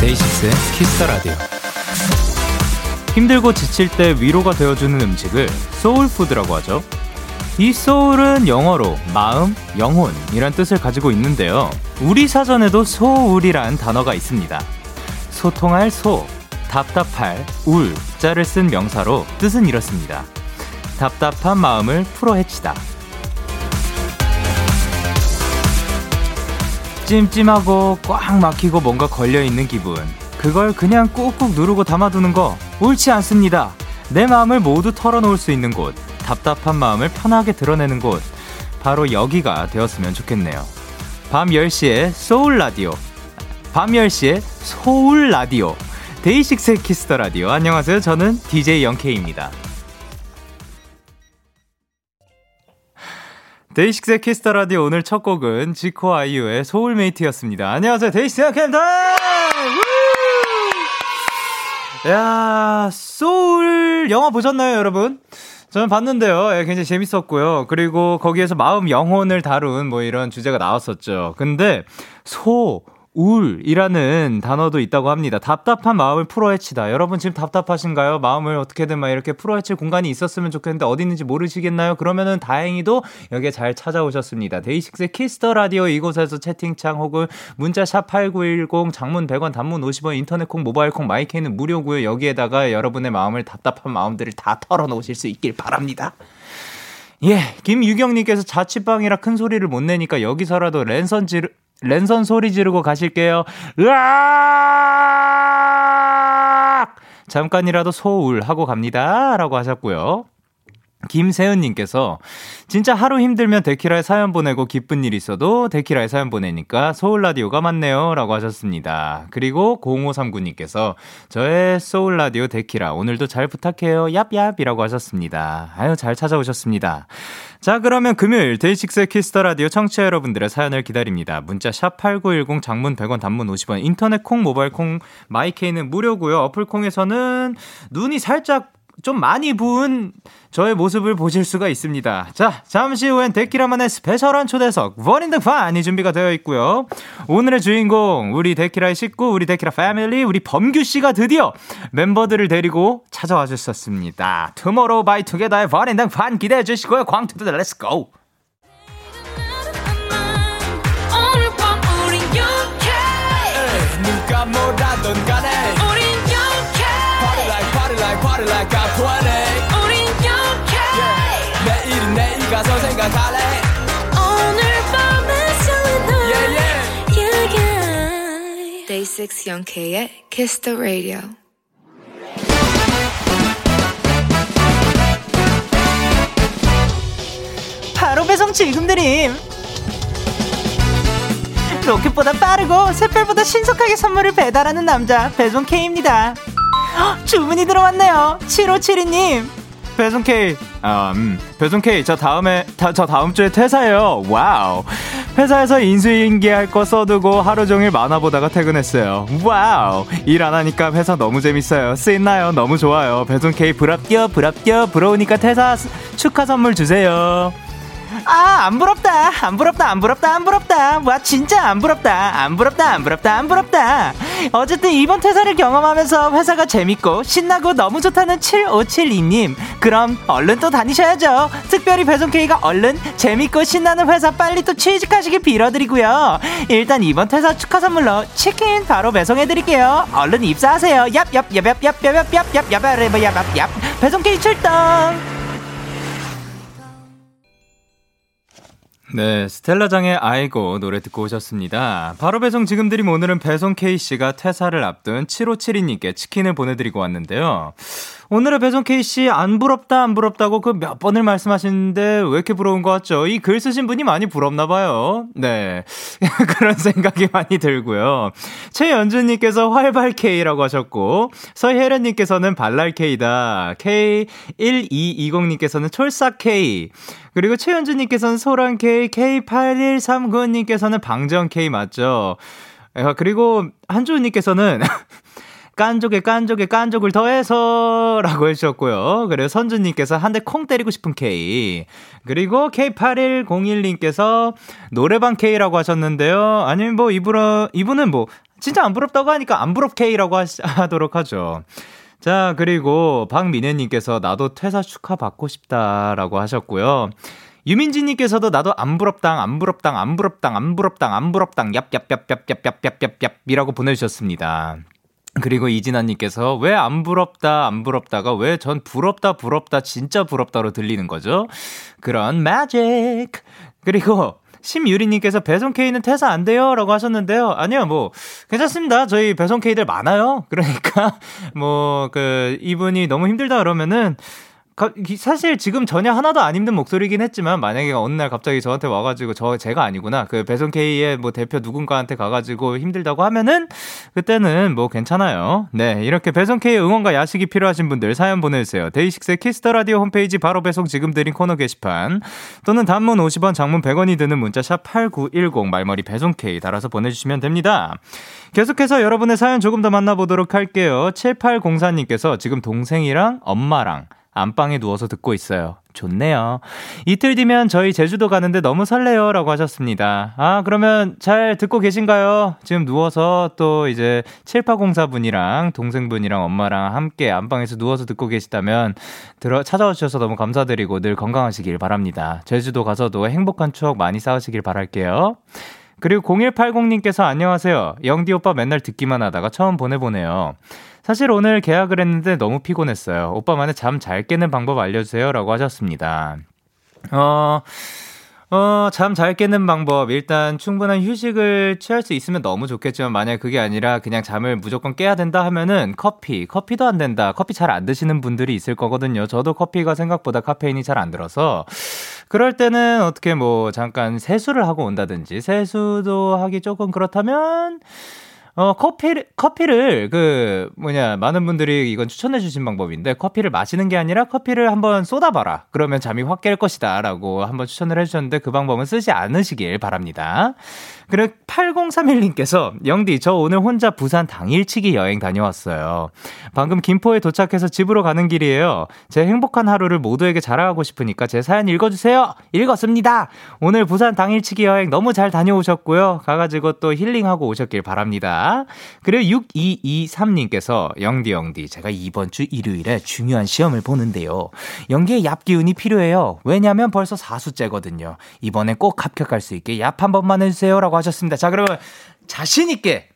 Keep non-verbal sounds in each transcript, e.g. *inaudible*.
DAY6의 Kiss the Radio. 힘들고 지칠 때 위로가 되어주는 음식을 soul food라고 하죠. 이 soul은 영어로 마음, 영혼이란 뜻을 가지고 있는데요. 우리 사전에도 소울이란 단어가 있습니다. 소통할 소, 답답할 울, 자를 쓴 명사로 뜻은 이렇습니다. 답답한 마음을 풀어헤치다. 찜찜하고 꽉 막히고 뭔가 걸려있는 기분. 그걸 그냥 꾹꾹 누르고 담아두는 거 옳지 않습니다. 내 마음을 모두 털어놓을 수 있는 곳. 답답한 마음을 편하게 드러내는 곳. 바로 여기가 되었으면 좋겠네요. 밤 10시에 소울 라디오. 밤 10시에 소울 라디오. DAY6의 Kiss the Radio. 안녕하세요. 저는 DJ Young K입니다. DAY6의 Kiss the Radio 오늘 첫 곡은 지코 아이유의 Soulmate였습니다. 안녕하세요. DAY6의 캠다! 야, 소울 영화 보셨나요, 여러분? 저는 봤는데요. 예, 굉장히 재밌었고요. 그리고 거기에서 마음, 영혼을 다룬 뭐 이런 주제가 나왔었죠. 근데 소, 울이라는 단어도 있다고 합니다. 답답한 마음을 풀어헤치다. 여러분 지금 답답하신가요? 마음을 어떻게든 막 이렇게 풀어헤칠 공간이 있었으면 좋겠는데 어디 있는지 모르시겠나요? 그러면은 다행히도 여기에 잘 찾아오셨습니다. DAY6의 Kiss the Radio 이곳에서 채팅창 혹은 문자 샵 8910 장문 100원 단문 50원 인터넷 콩 모바일 콩 My K는 무료고요. 여기에다가 여러분의 마음을 답답한 마음들을 다 털어놓으실 수 있길 바랍니다. 예, 김유경님께서 자취방이라 큰 소리를 못 내니까 여기서라도 랜선 지르, 랜선 소리 지르고 가실게요. 으악! 잠깐이라도 소울 하고 갑니다. 라고 하셨고요. 김세은님께서 진짜 하루 힘들면 데키라에 사연 보내고 기쁜 일 있어도 데키라에 사연 보내니까 소울 라디오가 맞네요. 라고 하셨습니다. 그리고 0539님께서 저의 소울 라디오 데키라 오늘도 잘 부탁해요. 얍얍이라고 하셨습니다. 아유, 잘 찾아오셨습니다. 자, 그러면 금요일 DAY6의 Kiss the Radio 청취자 여러분들의 사연을 기다립니다. 문자 샵 8910 장문 100원 단문 50원 인터넷 콩 모바일 콩 My K는 무료고요. 어플 콩에서는 눈이 살짝 좀 많이 부은 저의 모습을 보실 수가 있습니다. 자, 잠시 후엔 데키라만의 special한 초대석 One in the 판이 준비가 되어 있고요. 오늘의 주인공 우리 데키라의 식구, 우리 데키라 패밀리, 우리 범규 씨가 드디어 멤버들을 데리고 찾아와 주셨습니다. 투모로우 바이 투게더의 One in the 판 기대해 주시고요. 광 to the let's go. 누가 뭐라던 간에 우린 영케 Party like party like party like 가서 생각할래? 오늘 밤에 설레는 yeah, yeah. yeah, yeah. Day 6 영케이의 Kiss the Radio. 바로 배송 지금 드림. 로켓보다 빠르고 샛별보다 신속하게 선물을 배달하는 남자 배송 K입니다. 헉, 주문이 들어왔네요. 7572님 배송 K. 아, 음. 배송 K. 저 다음에 다, 저 다음 주에 퇴사해요. Wow. 회사에서 인수인계할 거 써두고 하루 종일 만화 보다가 퇴근했어요. Wow. 일 안 하니까 회사 너무 재밌어요. 쓰있나요? 너무 좋아요. 배송 K 부럽겨 부럽겨 부러우니까 퇴사 축하 선물 주세요. 아, 안 부럽다. 안 부럽다. 안 부럽다. 안 부럽다. 와, 진짜 안 부럽다. 안 부럽다. 안 부럽다. 안 부럽다. 어쨌든 이번 퇴사를 경험하면서 회사가 재밌고 신나고 너무 좋다는 7572님. 그럼 얼른 또 다니셔야죠. 특별히 배송 K가 얼른 재밌고 신나는 회사 빨리 또 취직하시길 빌어드리고요. 일단 이번 퇴사 축하 선물로 치킨 바로 배송해드릴게요. 얼른 입사하세요. 얍 얍 얍 얍 얍 얍 얍 얍 얍 얍 얍 얍얍 배송 K 출동. 네, 스텔라장의 아이고 노래 듣고 오셨습니다. 바로 배송 지금 드림 오늘은 배송 K씨가 퇴사를 앞둔 7572님께 치킨을 보내드리고 왔는데요. 오늘의 배송 K씨 안 부럽다 안 부럽다고 그 몇 번을 말씀하시는데 왜 이렇게 부러운 것 같죠? 이 글 쓰신 분이 많이 부럽나 봐요. 네. *laughs* 그런 생각이 많이 들고요. 최연주님께서 활발 K라고 하셨고 서혜련님께서는 발랄 K다. K1220님께서는 촐싹 K. 그리고 최현주님께서는 소란 K, K8139님께서는 방정 K 맞죠? 아, 그리고 한주님께서는 *laughs* 깐족에 깐족에 깐족을 더해서 라고 해주셨고요. 그리고 선주님께서 한 대 콩 때리고 싶은 K. 그리고 K8101님께서 노래방 K라고 하셨는데요. 아니면 뭐 이분, 이분은 뭐 진짜 안 부럽다고 하니까 안 부럽 K라고 하도록 하죠. 자, 그리고 박민혜님께서 나도 퇴사 축하 받고 싶다라고 하셨고요. 유민지님께서도 나도 안 부럽당, 안 부럽당, 안 부럽당, 안 부럽당, 안 부럽당, 얍얍얍얍얍얍얍얍얍이라고 보내주셨습니다. 그리고 이진아님께서 왜 안 부럽다, 안 부럽다가 왜 전 부럽다, 부럽다, 진짜 부럽다로 들리는 거죠? 그런 매직. 그리고 심유리님께서 배송 K는 퇴사 안 돼요? 라고 하셨는데요. 아니요, 뭐, 괜찮습니다. 저희 배송 K들 많아요. 그러니까, *laughs* 뭐, 그, 이분이 너무 힘들다 그러면은, 사실 지금 전혀 하나도 안 힘든 목소리긴 했지만 만약에 어느 날 갑자기 저한테 와가지고 저 제가 아니구나 그 배송 K의 뭐 대표 누군가한테 가가지고 힘들다고 하면은 그때는 뭐 괜찮아요. 네 이렇게 배송 K 응원과 야식이 필요하신 분들 사연 보내주세요. DAY6 Kiss the Radio 홈페이지 바로 배송 지금 드린 코너 게시판 또는 단문 50원, 장문 100원이 드는 문자 샵 #8910 말머리 배송 K 달아서 보내주시면 됩니다. 계속해서 여러분의 사연 조금 더 만나보도록 할게요. 7804님께서 지금 동생이랑 엄마랑 안방에 누워서 듣고 있어요. 좋네요. 이틀 뒤면 저희 제주도 가는데 너무 설레요. 라고 하셨습니다. 아, 그러면 잘 듣고 계신가요? 지금 누워서 또 이제 7804분이랑 동생분이랑 엄마랑 함께 안방에서 누워서 듣고 계시다면 들어, 찾아와 주셔서 너무 감사드리고 늘 건강하시길 바랍니다. 제주도 가서도 행복한 추억 많이 쌓으시길 바랄게요. 그리고 0180님께서 안녕하세요. 영디 오빠 맨날 듣기만 하다가 처음 보내보네요. 사실 오늘 계약을 했는데 너무 피곤했어요. 오빠만의 잠 잘 깨는 방법 알려주세요. 라고 하셨습니다. 어, 어, 잠 잘 깨는 방법. 일단 충분한 휴식을 취할 수 있으면 너무 좋겠지만 만약 그게 아니라 그냥 잠을 무조건 깨야 된다 하면은 커피. 커피도 안 된다. 커피 잘 안 드시는 분들이 있을 거거든요. 저도 커피가 생각보다 카페인이 잘 안 들어서 그럴 때는 어떻게 뭐 잠깐 세수를 하고 온다든지 세수도 하기 조금 그렇다면 어, 커피, 커피를, 그, 뭐냐, 많은 분들이 이건 추천해 주신 방법인데, 커피를 마시는 게 아니라 커피를 한번 쏟아 봐라. 그러면 잠이 확 깰 것이다. 라고 한번 추천을 해 주셨는데, 그 방법은 쓰지 않으시길 바랍니다. 그리고 8031님께서 영디 저 오늘 혼자 부산 당일치기 여행 다녀왔어요. 방금 김포에 도착해서 집으로 가는 길이에요. 제 행복한 하루를 모두에게 자랑하고 싶으니까 제 사연 읽어주세요. 읽었습니다. 오늘 부산 당일치기 여행 너무 잘 다녀오셨고요. 가가지고 또 힐링하고 오셨길 바랍니다. 그리고 6223님께서 영디 영디 제가 이번 주 일요일에 중요한 시험을 보는데요. 연기에 얍 기운이 필요해요. 왜냐면 벌써 4수째거든요. 이번에 꼭 합격할 수 있게 얍 한 번만 해주세요. 라고 하셨습니다. 자, 그러면 자신있게,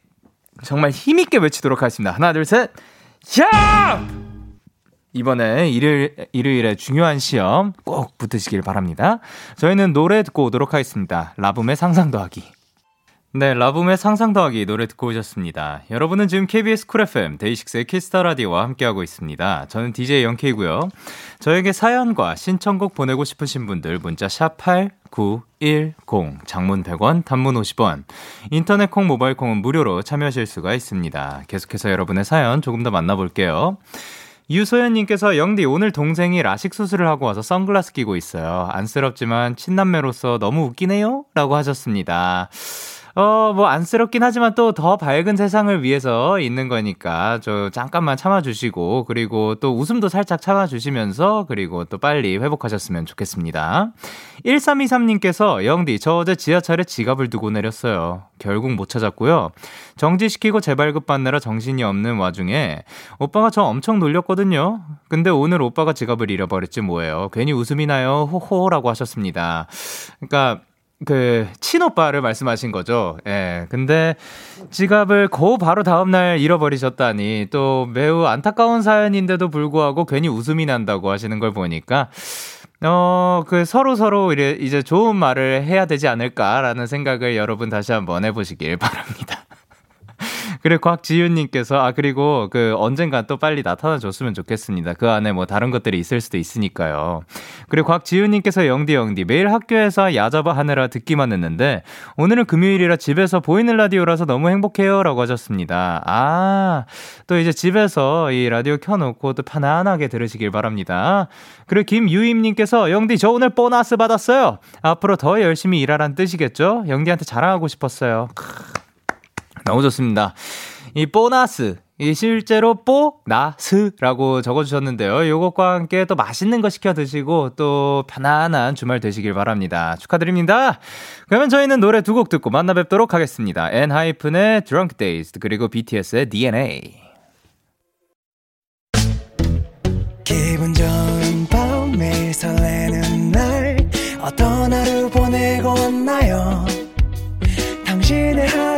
정말 힘있게 외치도록 하겠습니다. 하나, 둘, 셋. 야! 이번에 일요일, 일요일에 중요한 시험 꼭 붙으시길 바랍니다. 저희는 노래 듣고 오도록 하겠습니다. 라붐의 상상 더하기. 네, 라붐의 상상 더하기 노래 듣고 오셨습니다. 여러분은 지금 KBS 쿨 FM 데이식스의 키스터 라디오와 함께하고 있습니다. 저는 DJ Young K고요. 저에게 사연과 신청곡 보내고 싶으신 분들 문자 샵 8910 장문 100원, 단문 50원. 인터넷 콩, 모바일 콩은 무료로 참여하실 수가 있습니다. 계속해서 여러분의 사연 조금 더 만나 볼게요. 유소연님께서 영디 오늘 동생이 라식 수술을 하고 와서 선글라스 끼고 있어요. 안쓰럽지만 친남매로서 너무 웃기네요? 라고 하셨습니다. 어, 뭐, 안쓰럽긴 하지만 또 더 밝은 세상을 위해서 있는 거니까, 저, 잠깐만 참아주시고, 그리고 또 웃음도 살짝 참아주시면서, 그리고 또 빨리 회복하셨으면 좋겠습니다. 1323님께서, 영디, 저 어제 지하철에 지갑을 두고 내렸어요. 결국 못 찾았고요. 정지시키고 재발급 받느라 정신이 없는 와중에, 오빠가 저 엄청 놀렸거든요. 근데 오늘 오빠가 지갑을 잃어버렸지 뭐예요. 괜히 웃음이 나요. 호호라고 하셨습니다. 그러니까, 그 친오빠를 말씀하신 거죠. 예. 근데 지갑을 고 바로 다음 날 잃어버리셨다니 또 매우 안타까운 사연인데도 불구하고 괜히 웃음이 난다고 하시는 걸 보니까 어, 그 서로 서로 이제, 이제 좋은 말을 해야 되지 않을까라는 생각을 여러분 다시 한번 해보시길 바랍니다. 그리고 곽지윤님께서 아 그리고 그 언젠간 또 빨리 나타나 줬으면 좋겠습니다. 그 안에 뭐 다른 것들이 있을 수도 있으니까요. 그리고 곽지윤님께서 영디 영디 매일 학교에서 야자바 하느라 듣기만 했는데 오늘은 금요일이라 집에서 보이는 라디오라서 너무 행복해요라고 하셨습니다. 아 또 이제 집에서 이 라디오 켜놓고 또 편안하게 들으시길 바랍니다. 그리고 김유임님께서 영디 저 오늘 보너스 받았어요. 앞으로 더 열심히 일하란 뜻이겠죠? 영디한테 자랑하고 싶었어요. 너무 좋습니다. 이 보너스. 이 실제로 뽀나스라고 적어주셨는데요. 요것과 함께 또 맛있는 거 시켜 드시고 또 편안한 주말 되시길 바랍니다. 축하드립니다. 그러면 저희는 노래 두 곡 듣고 만나 뵙도록 하겠습니다. 엔하이픈의 Drunk Days 그리고 BTS의 DNA. 기분 좋은 밤 매일 설레는 날 어떤 하루 보내고 왔나요 당신의 하루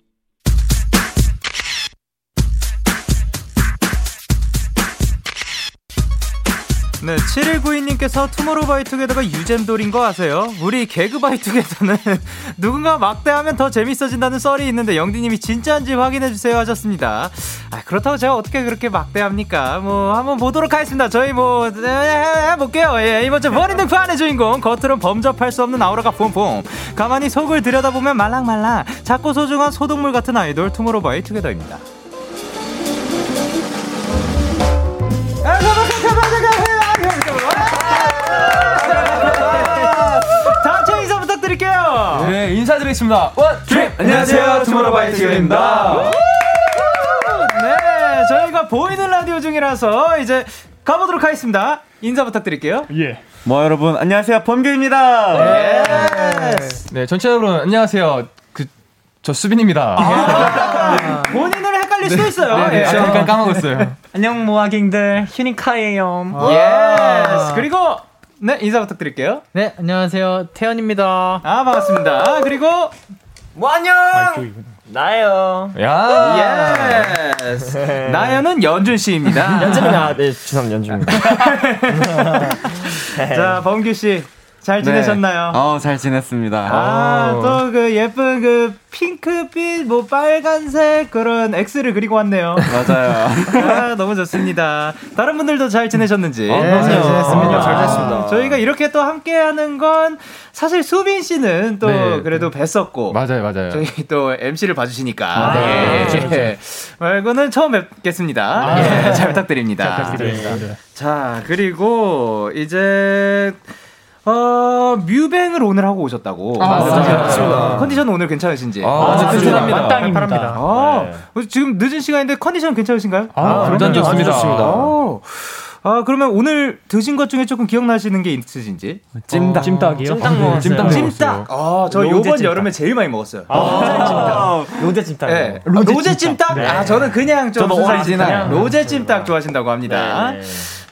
네, 7192님께서 투모로우바이투게더가 유잼돌인 거 아세요? 우리 개그바이투게더는 *laughs* 누군가 막대하면 더 재밌어진다는 썰이 있는데 영디님이 진짜인지 확인해주세요 하셨습니다. 아, 그렇다고 제가 어떻게 그렇게 막대합니까? 뭐 한번 보도록 하겠습니다. 저희 뭐 네, 해볼게요. 예, 이번 주 버린 등판의 주인공 겉으론 범접할 수 없는 아우라가 폼폼 가만히 속을 들여다보면 말랑말랑 작고 소중한 소동물 같은 아이돌 투모로우바이투게더입니다. 인사 부탁드릴게요. 네, 인사드리겠습니다. One dream! 안녕하세요, 투모로우바이투게더입니다. 네, 저희가 보이는 라디오 중이라서 이제 가보도록 하겠습니다. 인사 부탁드릴게요. 뭐 여러분, 안녕하세요. 범규입니다. 네, 전체적으로 안녕하세요. 그, 저 수빈입니다. 본인을 헷갈릴 수도 있어요. 네, 예. 잠깐 까먹었어요. 안녕 모아갱들 휴닝카이예요. Yes. 그리고 네 인사 부탁드릴게요. 네 안녕하세요 태연입니다. 아 반갑습니다. 그리고 뭐 안녕 나예요. 야 예스. *laughs* 나연은 연준 씨입니다. *laughs* 연준입니다. 네 주삼 연준입니다. 자 범규 씨. 잘 지내셨나요? 어, 잘 지냈습니다. 아, 또 그 예쁜 그 핑크빛, 뭐 빨간색 그런 X를 그리고 왔네요. *laughs* 맞아요. 아, 너무 좋습니다. 다른 분들도 잘 지내셨는지. 어, 그럼요. 잘 지냈습니다. 아, 잘 지냈습니다. 저희가 이렇게 또 함께 하는 건 사실 수빈 씨는 또 네. 그래도 뵀었고. 맞아요, 맞아요. 저희 또 MC를 봐주시니까. 아, 네. 예. 그렇죠, 그렇죠. 말고는 처음 뵙겠습니다. 예, 잘 부탁드립니다. 자, 그리고 이제 어, 뮤뱅을 오늘 하고 오셨다고. 아. 맞습니다. 컨디션 오늘 괜찮으신지? 아, 진짜 괜찮습니다. 만땅입니다. 아, 지금 늦은 시간인데 컨디션 괜찮으신가요? 아, 완전 좋습니다. 오. 아, 그러면 오늘 드신 것 중에 조금 기억나시는 게 있으신지? 찜닭. 찜닭이요? 찜닭 먹었어요. 찜닭 먹었어요. 찜닭. 아, 저 로제 요번 찜닭. 여름에 제일 많이 먹었어요. 아, 로제 찜닭. 네. 로제, 찜닭? 아, 저는 그냥 좀. 그냥 로제 찜닭 좋아하신다고 합니다.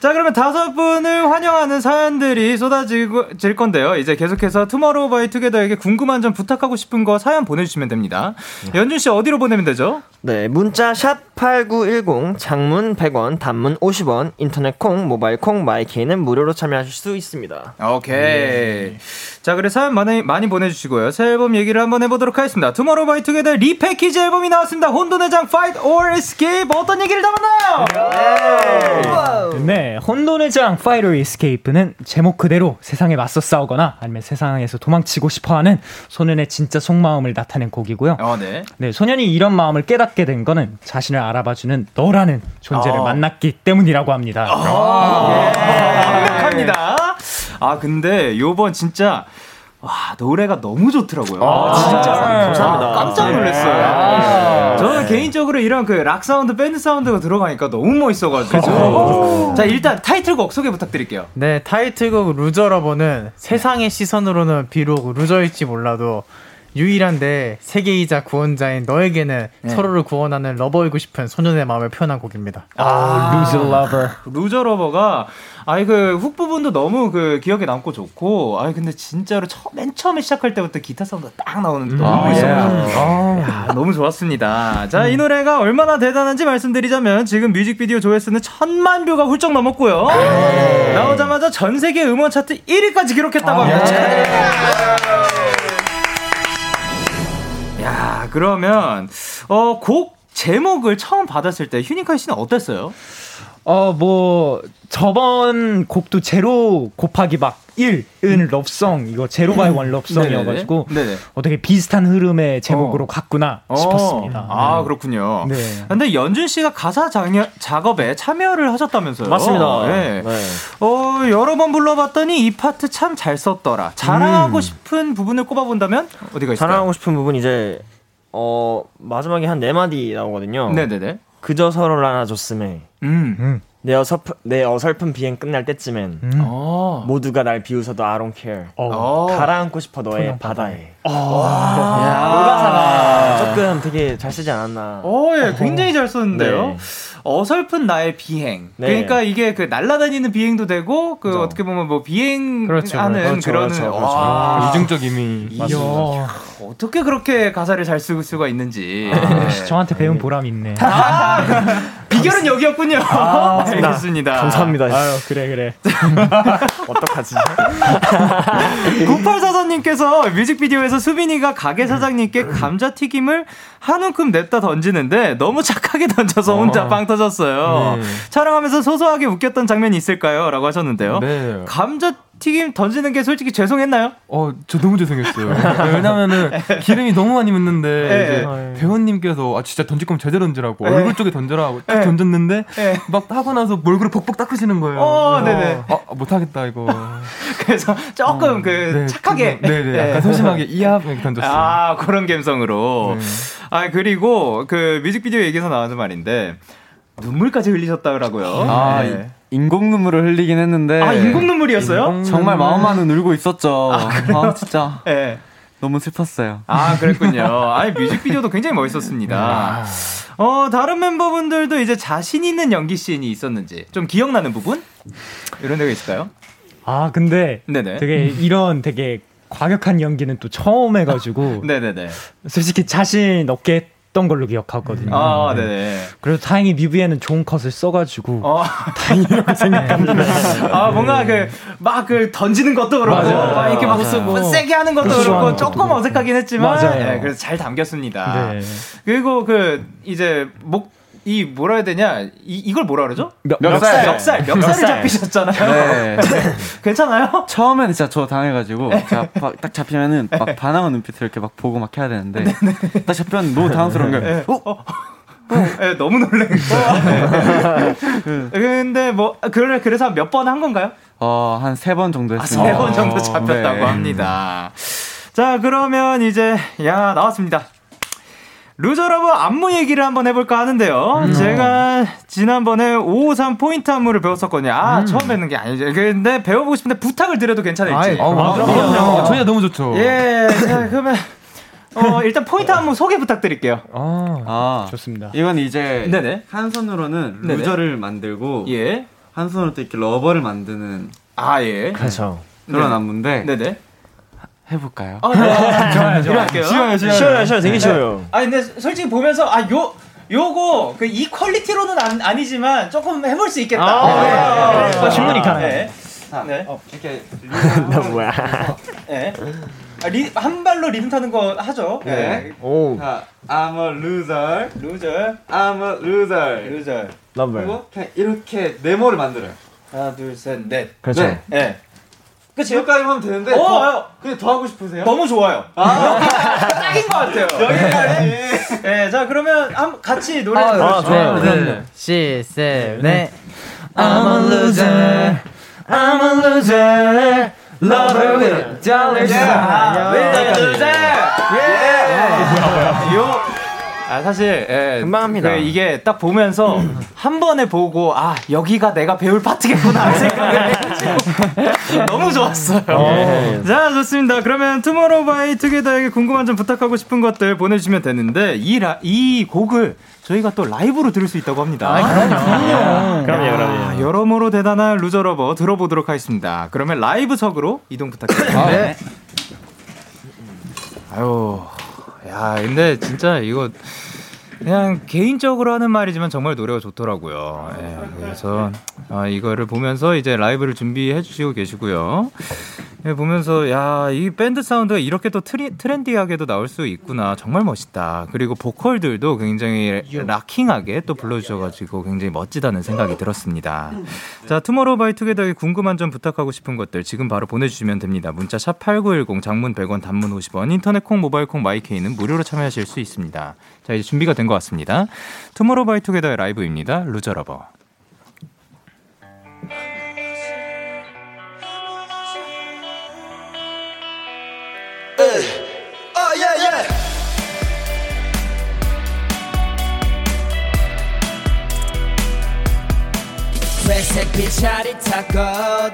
자, 그러면 다섯 분을 환영하는 사연들이 쏟아질 건데요. 이제 계속해서 투모로우 바이 투게더에게 궁금한 점 부탁하고 싶은 거 사연 보내주시면 됩니다. 연준 씨 어디로 보내면 되죠? 네, 문자 샵 8910 장문 100원, 단문 50원, 인터넷 콩, 모바일 콩, 마이케이는 무료로 참여하실 수 있습니다. 오케이. 자, 그래 사연 많이 많이 보내 주시고요. 새 앨범 얘기를 한번 해 보도록 하겠습니다. 투모로우 바이 투게더 repackage 앨범이 나왔습니다. 혼돈의 장 Fight or Escape 어떤 얘기를 담았나요? 네, 혼돈의 장 Fight or Escape는 제목 그대로 세상에 맞서 싸우거나 아니면 세상에서 도망치고 싶어 하는 소년의 진짜 속마음을 나타낸 곡이고요. 어, 네. 네, 소년이 이런 마음을 깨닫 게 된 거는 자신을 알아봐주는 너라는 존재를 어. 만났기 때문이라고 합니다. 예, 완벽합니다. 아 근데 요번 진짜 와, 노래가 너무 좋더라고요. 아, 진짜 감사합니다. 깜짝 놀랐어요. 저는 개인적으로 이런 그 락 사운드, 밴드 사운드가 들어가니까 너무 멋있어가지고. *laughs* 자, 일단 타이틀곡 소개 부탁드릴게요. 네, 타이틀곡 Loser Lover는 세상의 시선으로는 비록 loser일지 몰라도 유일한 내 세계이자 구원자인 너에게는 서로를 구원하는 lover이고 싶은 소년의 마음을 표현한 곡입니다. 아, Loser Lover. Loser Lover가 아이 그 hook 부분도 너무 그 기억에 남고 좋고 아이 근데 진짜로 처, 맨 처음에 시작할 때부터 기타 사운드가 딱 나오는 너무 멋있어가지고 야, 너무 좋았습니다. 자 이 노래가 얼마나 대단한지 말씀드리자면 지금 뮤직비디오 조회수는 천만 뷰가 훌쩍 넘었고요. 나오자마자 전 세계 음원 차트 1위까지 기록했다고 합니다. 야 그러면 어 곡 제목을 처음 받았을 때 휴닝카이 씨는 어땠어요? 어, 뭐, 저번 곡도 제로 곱하기 막 1은 love song, 이거 zero by one love song이어가지고, 네네. 네네. 어, 되게 비슷한 흐름의 제목으로 어. 갔구나 어, 싶었습니다. 아 네. 그렇군요. 네. 근데 연준 씨가 가사 작녀, 작업에 참여를 하셨다면서요? 맞습니다. 네. 네. 어 여러 번 불러봤더니 이 파트 참 잘 썼더라. 자랑하고 싶은 부분을 꼽아본다면 어디가 있을까요? 자랑하고 싶은 부분 이제 어 마지막에 한 네 마디 나오거든요. 네네네. 그저 서로를 안아줬음에 음. 내 어설픈 내 어설픈 비행 끝날 때쯤엔 음. 어. 모두가 날 비웃어도 I don't care. 어. 가라앉고 싶어 너의 바다에. 야. 가사가 조금 되게 잘 쓰지 않았나. 어, 예, 굉장히 잘 썼는데요. 네. 어설픈 나의 비행. 네. 그러니까 이게 그 날아다니는 비행도 되고, 그 그죠. 어떻게 보면 뭐 비행하는 그렇죠, 그렇죠, 그런 그렇죠, 그렇죠. 와, 이중적임이 이야, 이야. 어떻게 그렇게 가사를 잘 쓸 수가 있는지. 역시 저한테 배운 보람이 있네. 비결은 여기였군요. *laughs* 알겠습니다. 감사합니다. 아유, 그래, 그래. *laughs* 어떡하지? *laughs* 9844님께서 뮤직비디오에서 수빈이가 가게 사장님께 감자튀김을 한 움큼 냈다 던지는데 너무 착하게 던져서 혼자 빵 터졌어요. 네. 촬영하면서 소소하게 웃겼던 장면이 있을까요? 라고 하셨는데요. 네. 감자 튀김 던지는 게 솔직히 죄송했나요? 어, 저 너무 죄송했어요. *laughs* 네, 왜냐면은 기름이 너무 많이 묻는데 네. 이제 배우님께서 아 진짜 던질 거면 제대로 던지라고 네. 얼굴 쪽에 던져라고 딱 네. 던졌는데 네. 막 하고 나서 얼굴을 벅벅 닦으시는 거예요. 어, 네네. 아, 못하겠다 이거. *laughs* 그래서 조금 그 네, 착하게. 네네. 약간 소심하게 이렇게 던졌어요. 아, 그런 감성으로. 네. 아, 그리고 그 뮤직비디오 얘기에서 나오는 말인데 눈물까지 흘리셨다고요. 아, 네. 이- 인공 눈물을 흘리긴 했는데 아, 인공 눈물이었어요? 정말 마음만은 울고 있었죠. 아, 진짜 네. 너무 슬펐어요. 아, 그랬군요. 아니, 뮤직비디오도 굉장히 멋있었습니다. 어, 다른 멤버분들도 이제 자신 있는 연기 씬이 있었는지 좀 기억나는 부분? 이런 데가 있을까요? 아, 근데 네네. 되게 이런 되게 과격한 연기는 또 처음 해가지고, *laughs* 네네네. 솔직히 자신 없게 했던 걸로 기억하거든요. 아, 네네. 그래도 다행히 뮤비에는 좋은 컷을 써가지고, 어, 다행이라고 생각합니다. *laughs* 아, 뭔가 그, 막그 던지는 것도 그렇고, 맞아요. 막 이렇게 막 맞아요. 세게 하는 것도 그렇죠. 그렇고, 조금 것도 어색하긴 했지만, 맞아요. 네, 그래서 잘 담겼습니다. 네. 그리고 그, 이제, 목, 이 뭐라 해야 되냐 이, 이걸 뭐라 그러죠? 멱 살. 멱살 멱살을 멱살. 잡히셨잖아요. 네. *laughs* 괜찮아요? 처음에는 진짜 저 당해가지고 제가 바- 딱 잡히면은 막 반항한 눈빛을 이렇게 막 보고 막 해야 되는데 딱 잡히면 너무 당황스러운 거예요. 어? 네, 너무 놀란 거예요. 근데 뭐 그래 그래서 몇 번 한 건가요? 어, 한 세 번 정도 아, 했습니다. 세번 정도 잡혔다고 네. 합니다. 자, 그러면 이제 야 나왔습니다. Loser Lover 안무 얘기를 한번 해볼까 하는데요. 제가 지난번에 553 포인트 안무를 배웠었거든요. 아, 처음 뵙는 게 아니죠. 근데 배워보고 싶은데 부탁을 드려도 괜찮을지. 아, 아, 그럼요. 저희가 너무 좋죠. 예, 자, 그러면 어, 일단 포인트 안무 소개 부탁드릴게요. 아, 아, 좋습니다. 이건 이제 네네. 한 손으로는 네네. loser를 만들고 예. 한 손으로 또 이렇게 lover를 만드는 아, 예. 그렇죠. 그런 네. 안무인데 네네. 해볼까요? 아, 네. *laughs* 좋아요, 좋아요. 할게요. 쉬워요, 쉬워요. 쉬워요, 쉬워요. 되게 쉬워요. 아 근데 솔직히 보면서 아 요 요거 그 이 퀄리티로는 안, 아니지만 조금 해볼 수 있겠다. 아, 네. 네. 아, 충분히 가능해요. 네. 네. 이렇게 *laughs* 나 뭐야? 네. 아, 리, 한 발로 리듬 타는 거 하죠. 네. 오, 자, I'm a loser, loser, I'm a loser. loser. Lover. 그리고 그냥 이렇게 네모를 만들어요. 하나, 둘, 셋, 넷. 그렇죠. 네. 네. 끝이요? 여기까지 하면 되는데 어, 더, 어. 그냥 더 하고 싶으세요? 너무 좋아요. 딱인 것 같아요. 여기까지. 네, 자 그러면 한 같이 노래 좀 아, 좋아요. 네. 시, 세, 네. I'm a loser. I'm a loser. Lover with dollar sign. 예. 요. 아 사실 예, 금방 합니다. 그 이게 딱 보면서 한 번에 보고 아 여기가 내가 배울 파트겠구나 생각을 *laughs* 너무 좋았어요. 자 좋습니다. 그러면 투모로우바이투게더에게 궁금한 점 부탁하고 싶은 것들 보내주시면 되는데 이, 라, 이 곡을 저희가 또 라이브로 들을 수 있다고 합니다. 그럼요, 그럼요. 여러모로 대단한 Loser Lover 들어보도록 하겠습니다. 그러면 라이브석으로 이동 부탁드립니다. 네. 아유, 야, 근데 진짜 이거 그냥 개인적으로 하는 말이지만 정말 노래가 좋더라고요. 예, 그래서 아, 이거를 보면서 이제 라이브를 준비해 주시고 계시고요. 예, 보면서 야, 이 밴드 사운드가 이렇게 또 트리, trendy하게도 나올 수 있구나. 정말 멋있다. 그리고 보컬들도 굉장히 rocking하게 또 불러주셔가지고 굉장히 멋지다는 생각이 들었습니다. 자, 투모로우바이투게더에 궁금한 점 부탁하고 싶은 것들 지금 바로 보내주시면 됩니다. 문자 샵 #8910 장문 100원, 단문 50원, 인터넷 콩, 모바일 콩, 마이케이는 무료로 참여하실 수 있습니다. 자, 이제 준비가 된 것 같습니다. 투모로우바이투게더의 라이브입니다. Loser Lover. 빛자리 타고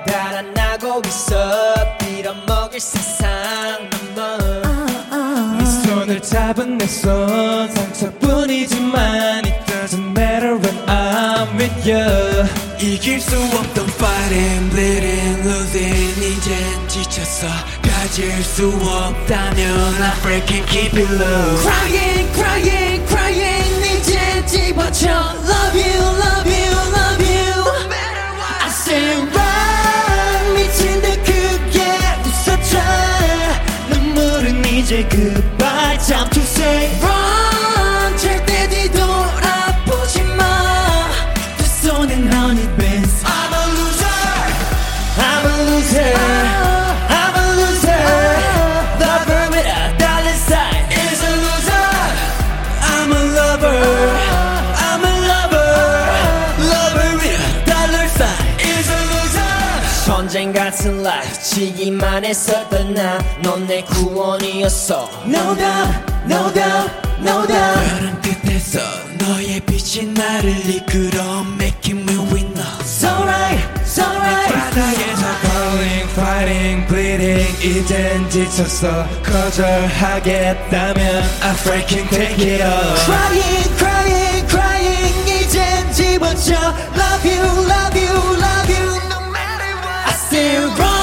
달아나고 있어 빌어먹을 세상 넘어 네 손을 잡은 내 손 상처뿐이지만 It doesn't matter when I'm with you 이길 수 없던 fighting bleeding losing 이젠 지쳤어 가질 수 없다면 I freaking keep it low Crying crying crying 이젠 집어쳐 you love you love you dancing. 같은 life 지기만 했었던 나넌 내 구원이었어 No doubt No doubt No doubt 여름 끝에서 너의 빛이 나를 이끌어 Making me winner So right So right 바닥에서 falling Fighting Bleeding 이젠 지쳤어 거절하겠다면 I freaking take it all Crying Crying Crying 이젠 집어쳐 Love you Love you been wrong.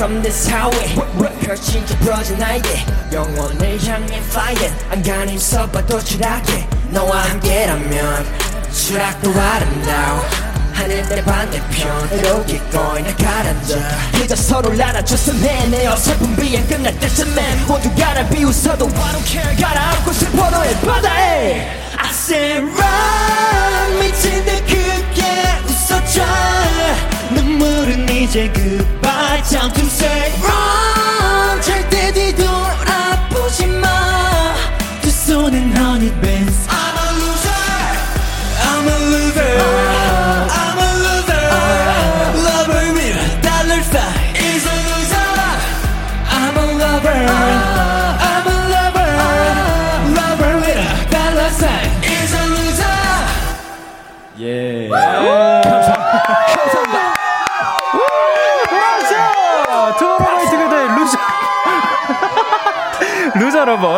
From this highway. 펼치게 부러진 나에게 영혼을 향해 flying. 안간힘 써봐도 추락해 너와 함께라면 추락도 아름다워. 하늘의 반대편으로 기꺼이 나 가라앉아. 그저 서로를 알아줬으면 해내 어설픈 비행 끝날 때쯤엔 모두가 날 비웃어도 I don't care. 가라앉고 싶어 너의 바다에. I said run. 미친 듯 크게 웃어줘. 눈물은 이제 goodbye time to say run 절대 뒤돌아보지 마두 손엔 honey bands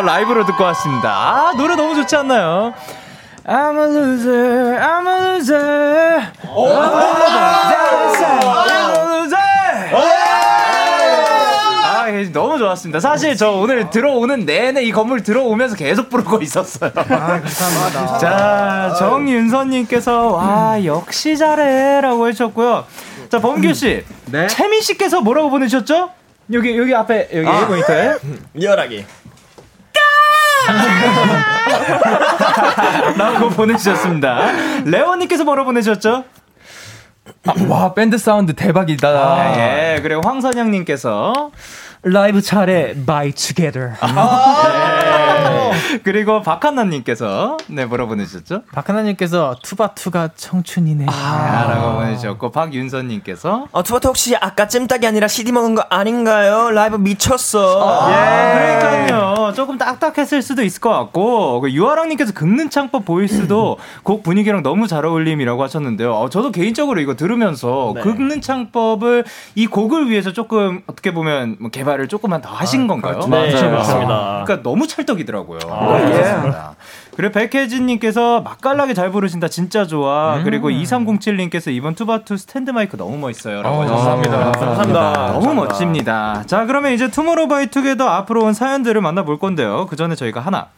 라이브로 듣고 왔습니다. 아 노래 너무 좋지 않나요? I'm a loser, I'm a loser. I'm a loser. 아, 예, 너무 좋았습니다. 사실 저 오늘 들어오는 내내 이 건물 들어오면서 계속 부르고 있었어요. 아, 감사합니다. 자, 정윤선님께서 와 역시 잘해 라고 해주셨고요. 자, 범규 씨, 네. 채민 씨께서 뭐라고 보내셨죠? 여기 여기 앞에 여기 아. 모니터에 *laughs* 리얼하게. *laughs* 라고 보내주셨습니다. 레오님께서 뭐라 보내주셨죠? 아, 와 밴드 사운드 대박이다. 아, 예, 그리고 황선영님께서 라이브 잘해 by together. 네. *laughs* 그리고 박한나님께서 네 뭐라 보내주셨죠? 박하나님께서 투바투가 청춘이네. 아, 라고 보내주셨고 박윤선님께서 어, 투바투 혹시 아까 찜닭이 아니라 CD 먹은 거 아닌가요? 라이브 미쳤어. 예, 그러니까요. 조금 딱딱했을 수도 있을 것 같고 그 유아랑님께서 긁는 창법 voice도 *laughs* 곡 분위기랑 너무 잘 어울림이라고 하셨는데요. 어, 저도 개인적으로 이거 들으면서 네. 긁는 창법을 이 곡을 위해서 조금 어떻게 보면 뭐 개발을 조금만 더 하신 건가요? 그렇죠. 네, 맞아요. 맞습니다. 그러니까 너무 찰떡이더라고요. 아, 예. 그렇습니다. 그리고 백혜진님께서 맛깔나게 잘 부르신다 진짜 좋아. 그리고 2307님께서 이번 투바투 스탠드 마이크 너무 멋있어요라고 어, 하셨습니다. 감사합니다. 너무 멋집니다. 자, 그러면 이제 투모로우바이투게더 앞으로 온 사연들을 만나볼 건데요. 그 전에 저희가 하나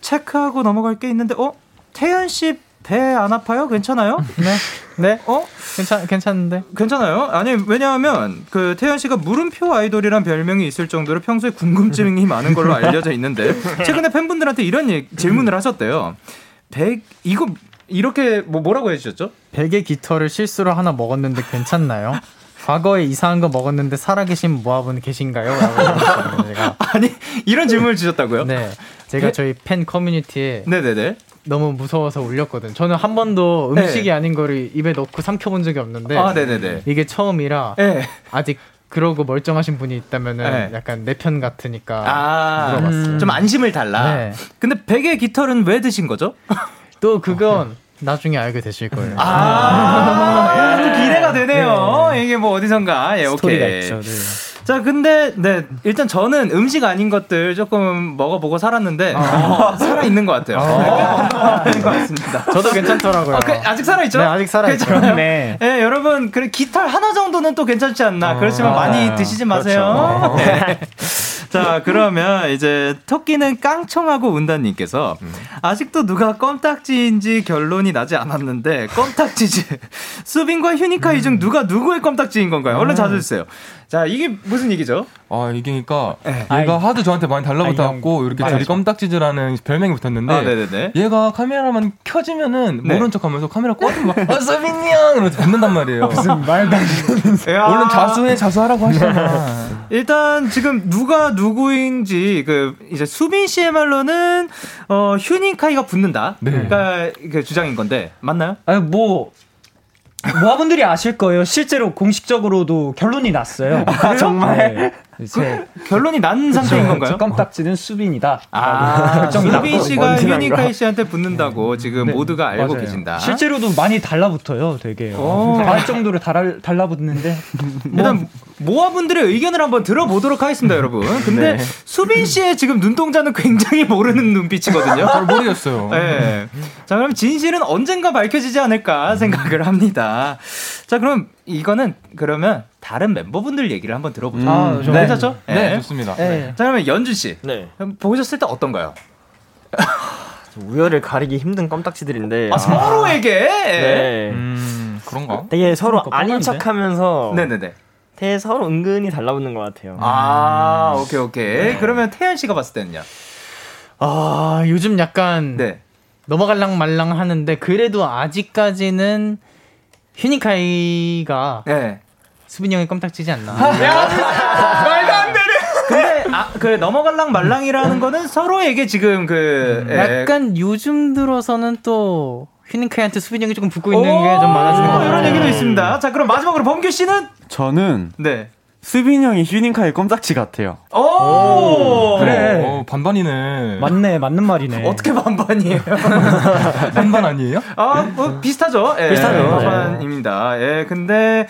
체크하고 넘어갈 게 있는데, 어? 태연 씨 배 안 아파요? 괜찮아요? 네. 네. 어? 괜찮 괜찮은데. 괜찮아요? 아니 왜냐하면 그 태연 씨가 물음표 아이돌이란 별명이 있을 정도로 평소에 궁금증이 *laughs* 많은 걸로 알려져 있는데 최근에 팬분들한테 이런 얘기- 질문을 하셨대요. 백 이거 이렇게 뭐 뭐라고 해주셨죠? 베개 깃털을 실수로 하나 먹었는데 괜찮나요? 과거에 이상한 거 먹었는데 살아계신 모아분 계신가요? 라고 제가. 아니 이런 질문을 주셨다고요? 네. 제가 배- 저희 팬 커뮤니티에 네네네. 너무 무서워서 울렸거든. 저는 한 번도 음식이 네. 아닌 거를 입에 넣고 삼켜본 적이 없는데 아 네네네. 이게 처음이라 네. 아직 그러고 멀쩡하신 분이 있다면은 네. 약간 내 편 같으니까 아, 물어봤어요. 좀 안심을 달라. 네. 근데 베개 깃털은 왜 드신 거죠? *laughs* 또 그건 나중에 알게 되실 거예요. 아, 또 기대가 되네요. 이게 뭐 어디선가. 예, 오케이. 있죠. 네. 자, 근데 네 일단 저는 음식 아닌 것들 조금 먹어보고 살았는데 어, 살아 있는 것 같아요. 살아있는 것 같습니다. 저도 괜찮더라고요. 아, 그, 아직 살아 있죠? 네, 아직 살아 있죠. 네. 예, 여러분, 그래 깃털 하나 정도는 또 괜찮지 않나. 그렇지만 많이 드시지 마세요. *laughs* 네. 자, 그러면 이제 토끼는 깡총하고 운다님께서 아직도 누가 껌딱지인지 결론이 나지 않았는데 껌딱지지. *laughs* 수빈과 휴니카 이 중 누가 누구의 껌딱지인 건가요? 얼른 찾아주세요. 자, 이게 무슨 얘기죠? 아 이게니까 네. 얘가 하도 저한테 많이 달라붙어갖고 이렇게 둘이 껌딱지즈라는 별명이 붙었는데 아. 얘가 카메라만 켜지면은 네. 모른 척하면서 카메라 꺼지면 막 아, 서빈이 형 이러면서 붙는단 말이에요. 무슨 말도 안 되는. 야. 얼른 자수해 자수하라고 하시잖아. 일단 지금 누가 누구인지 그 이제 수빈 씨의 말로는 어 휴닝카이가 붙는다. 네. 그러니까 그 주장인 건데 맞나요? 아니 뭐 모아분들이 아실 거예요. 실제로 공식적으로도 결론이 났어요. 아, 정말? 네. 제 결론이 난 상태인 건가요? 제 껌딱지는 수빈이다. 아, 수빈. 씨가. 휴닝카이 씨한테 붙는다고 지금 모두가 알고 맞아요. 계신다. 실제로도 많이 달라붙어요. 되게 오. 알 정도로 달, 달라붙는데 *laughs* 일단 모아분들의 의견을 한번 들어보도록 하겠습니다, 여러분. 근데 수빈 씨의 지금 눈동자는 굉장히 모르는 눈빛이거든요. 잘 모르겠어요. 네. 자, 그럼 진실은 언젠가 밝혀지지 않을까 생각을 합니다. 자, 그럼 이거는 그러면 다른 멤버분들 얘기를 한번 들어보죠. 아, 네. 괜찮죠? 네, 좋습니다. 자, 그러면 연준 씨. 네. 보셨을 때 어떤가요? 우열을 가리기 힘든 껌딱지들인데. 아, 서로에게? 네. 음 그런가? 되게 서로 아닌? 척하면서 네네네. 되게 서로 은근히 달라붙는 것 같아요. 아, 오케이, 오케이. 그러면 태연 씨가 봤을 때는요? 아 요즘 약간 네. 넘어갈랑 말랑 하는데 그래도 아직까지는 휴니카이가 네. 수빈이 형이 껌딱지지 않나. 근데, 아, 그 넘어갈랑 말랑이라는 거는 서로에게 지금 그. 예. 약간 요즘 들어서는 또 휴닝카이한테 수빈이 형이 조금 붙고 있는 게 좀 많아지는 같아요. 이런 얘기도 있습니다. 자, 그럼 마지막으로 범규 씨는? 저는 네. 수빈 형이 휴닝카의 껌딱지 같아요. 오! 그래. 어, 반반이네. 맞네 맞는 말이네. 어떻게 반반이에요? *laughs* 반반 아니에요? 아, 뭐 비슷하죠. 예, 비슷하죠. 반반입니다. 예, 근데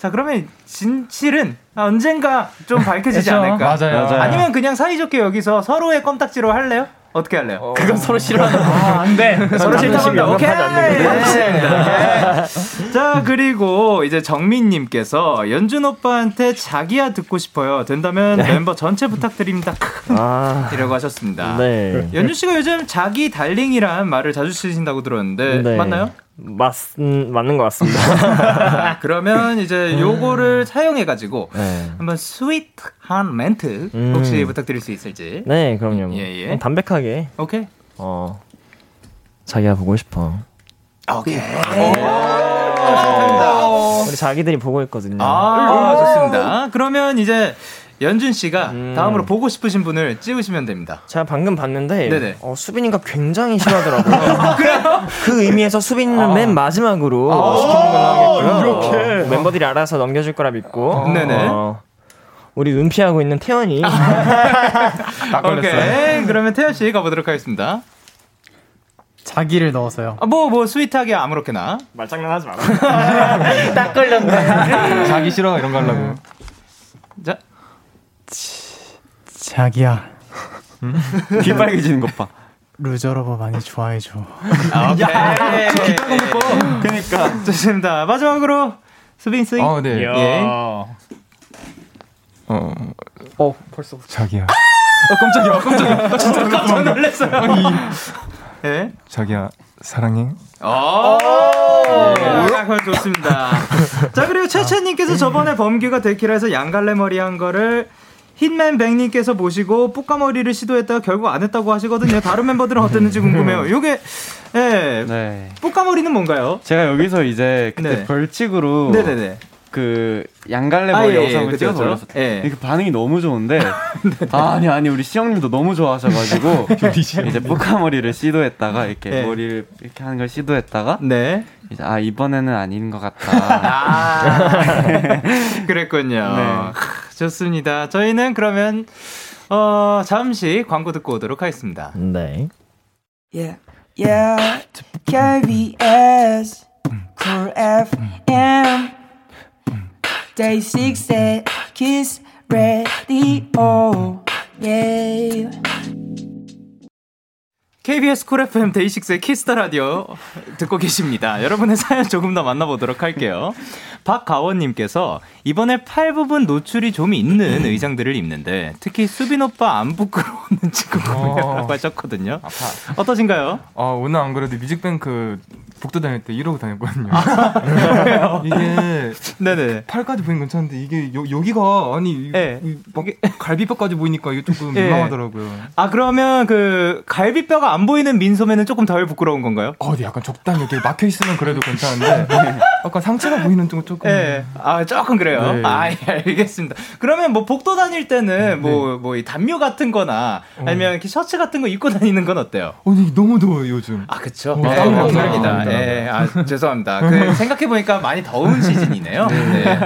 자 그러면 진실은 언젠가 좀 밝혀지지 그쵸. 않을까? 맞아요. 맞아요. 아니면 그냥 사이좋게 여기서 서로의 껌딱지로 할래요? 어떻게 할래요? 그건 서로 싫어하는 거. 아, 안 돼. 서로 싫다고. 오케이. 않는 거죠. 알겠습니다. 자, 그리고 이제 정민 님께서 연준 오빠한테 자기야 듣고 싶어요. 된다면 멤버 전체 부탁드립니다. 아, 이라고 하셨습니다. 네. 연준 씨가 요즘 자기 darling이란 말을 자주 쓰신다고 들었는데 네. 맞나요? 맞, 음, 맞는 것 같습니다. *laughs* 그러면 이제 요거를 사용해가지고 네. 한번 sweet한 멘트 음. 혹시 부탁드릴 수 있을지. 네, 그럼요. 예, 예. 담백하게. 오케이. 어. 자기야 보고 싶어. 오케이. 우리 자기들이 보고 있거든요. 아, 좋습니다. 그러면 이제 연준 씨가 음. 다음으로 보고 싶으신 분을 찍으시면 됩니다. 제가 방금 봤는데 네네. 어, 수빈이가 굉장히 싫어하더라고요. *laughs* 그 의미에서 수빈이는 맨 마지막으로 아. 시키는 걸로 하겠고요. 이렇게. 어, 멤버들이 알아서 넘겨줄 거라 믿고. 네네. 어, 우리 은피하고 있는 태연이. *laughs* 오케이. 그러면 태연 씨 가보도록 하겠습니다. 자기를 넣어서요. 아, 뭐, 뭐, 스윗하게 아무렇게나. 말장난하지 마. *laughs* 딱 걸렸네. 자기 싫어 이런 거 하려고. 자. 자기야. 귀 빨개지는 것 봐. Loser Lover 많이 좋아해줘. 아, 오케이. 그니까. 좋습니다. 마지막으로, 수빈 씨. 어, 네. 예. 어, 어, 벌써. 자기야. 어, 깜짝이야, 깜짝이야. 진짜 깜짝 놀랐어요. 예. 자기야, 사랑해. 오, 예, 좋습니다. 자, 그리고 채채님께서 저번에 범규가 데키라에서 양갈래 머리 한 거를 hitman 백님께서 보시고 뿌까머리를 시도했다가 결국 안 했다고 하시거든요. 다른 멤버들은 어땠는지 궁금해요. 요게, 예. 네. 뿌까머리는 뭔가요? 제가 여기서 이제 그때 네. 벌칙으로 네네네. 그 양갈래 아, 머리 예, 예, 영상을 그쵸, 찍어서. 예. 그 반응이 너무 좋은데 *laughs* 아니 아니 우리 시영님도 너무 좋아하셔가지고 *laughs* 이제 뿌까 머리를 시도했다가 이렇게 예. 머리를 이렇게 하는 걸 시도했다가 네. 이제 아 이번에는 아닌 것 같다. 아, *laughs* 그랬군요. 네. 크, 좋습니다. 저희는 그러면, 어, 잠시 광고 듣고 오도록 하겠습니다. 네. Yeah, yeah. KBS, Cool FM, Day 6 at Kiss Radio. Yeah. KBS 쿨 FM 데이식스의 키스 더 라디오 듣고 계십니다. 여러분의 사연 조금 더 만나보도록 할게요. 박가원님께서 이번에 팔 부분 노출이 좀 있는 의상들을 입는데 특히 수빈 오빠 안 부끄러웠는지 궁금해라고 하셨거든요. 어떠신가요? 아, 오늘 안 그래도 뮤직뱅크 복도 다닐 때 이러고 다녔거든요. *laughs* 이게 네네. 팔까지 보이는 괜찮은데 이게 여, 여기가 아니 이- 네. 이- 막 갈비뼈까지 보이니까 이게 조금 예. 민망하더라고요. 아 그러면 그 갈비뼈가 안 보이는 민소매는 조금 덜 부끄러운 건가요? 어, 네, 약간 적당히 이렇게 막혀 있으면 그래도 괜찮은데 약간 상체가 보이는 좀 조금. 예. 아, 조금 그래요. 네. 아, 예, 알겠습니다. 그러면 뭐 복도 다닐 때는 뭐, 뭐, 이 담요 같은 거나 아니면 이렇게 셔츠 같은 거 입고 다니는 건 어때요? 어, 네, 너무 더워요, 요즘. 아. 어, 네, 땀이 감사합니다. 예, 아, 죄송합니다. 그, *laughs* 생각해 보니까 많이 더운 시즌이네요. 네.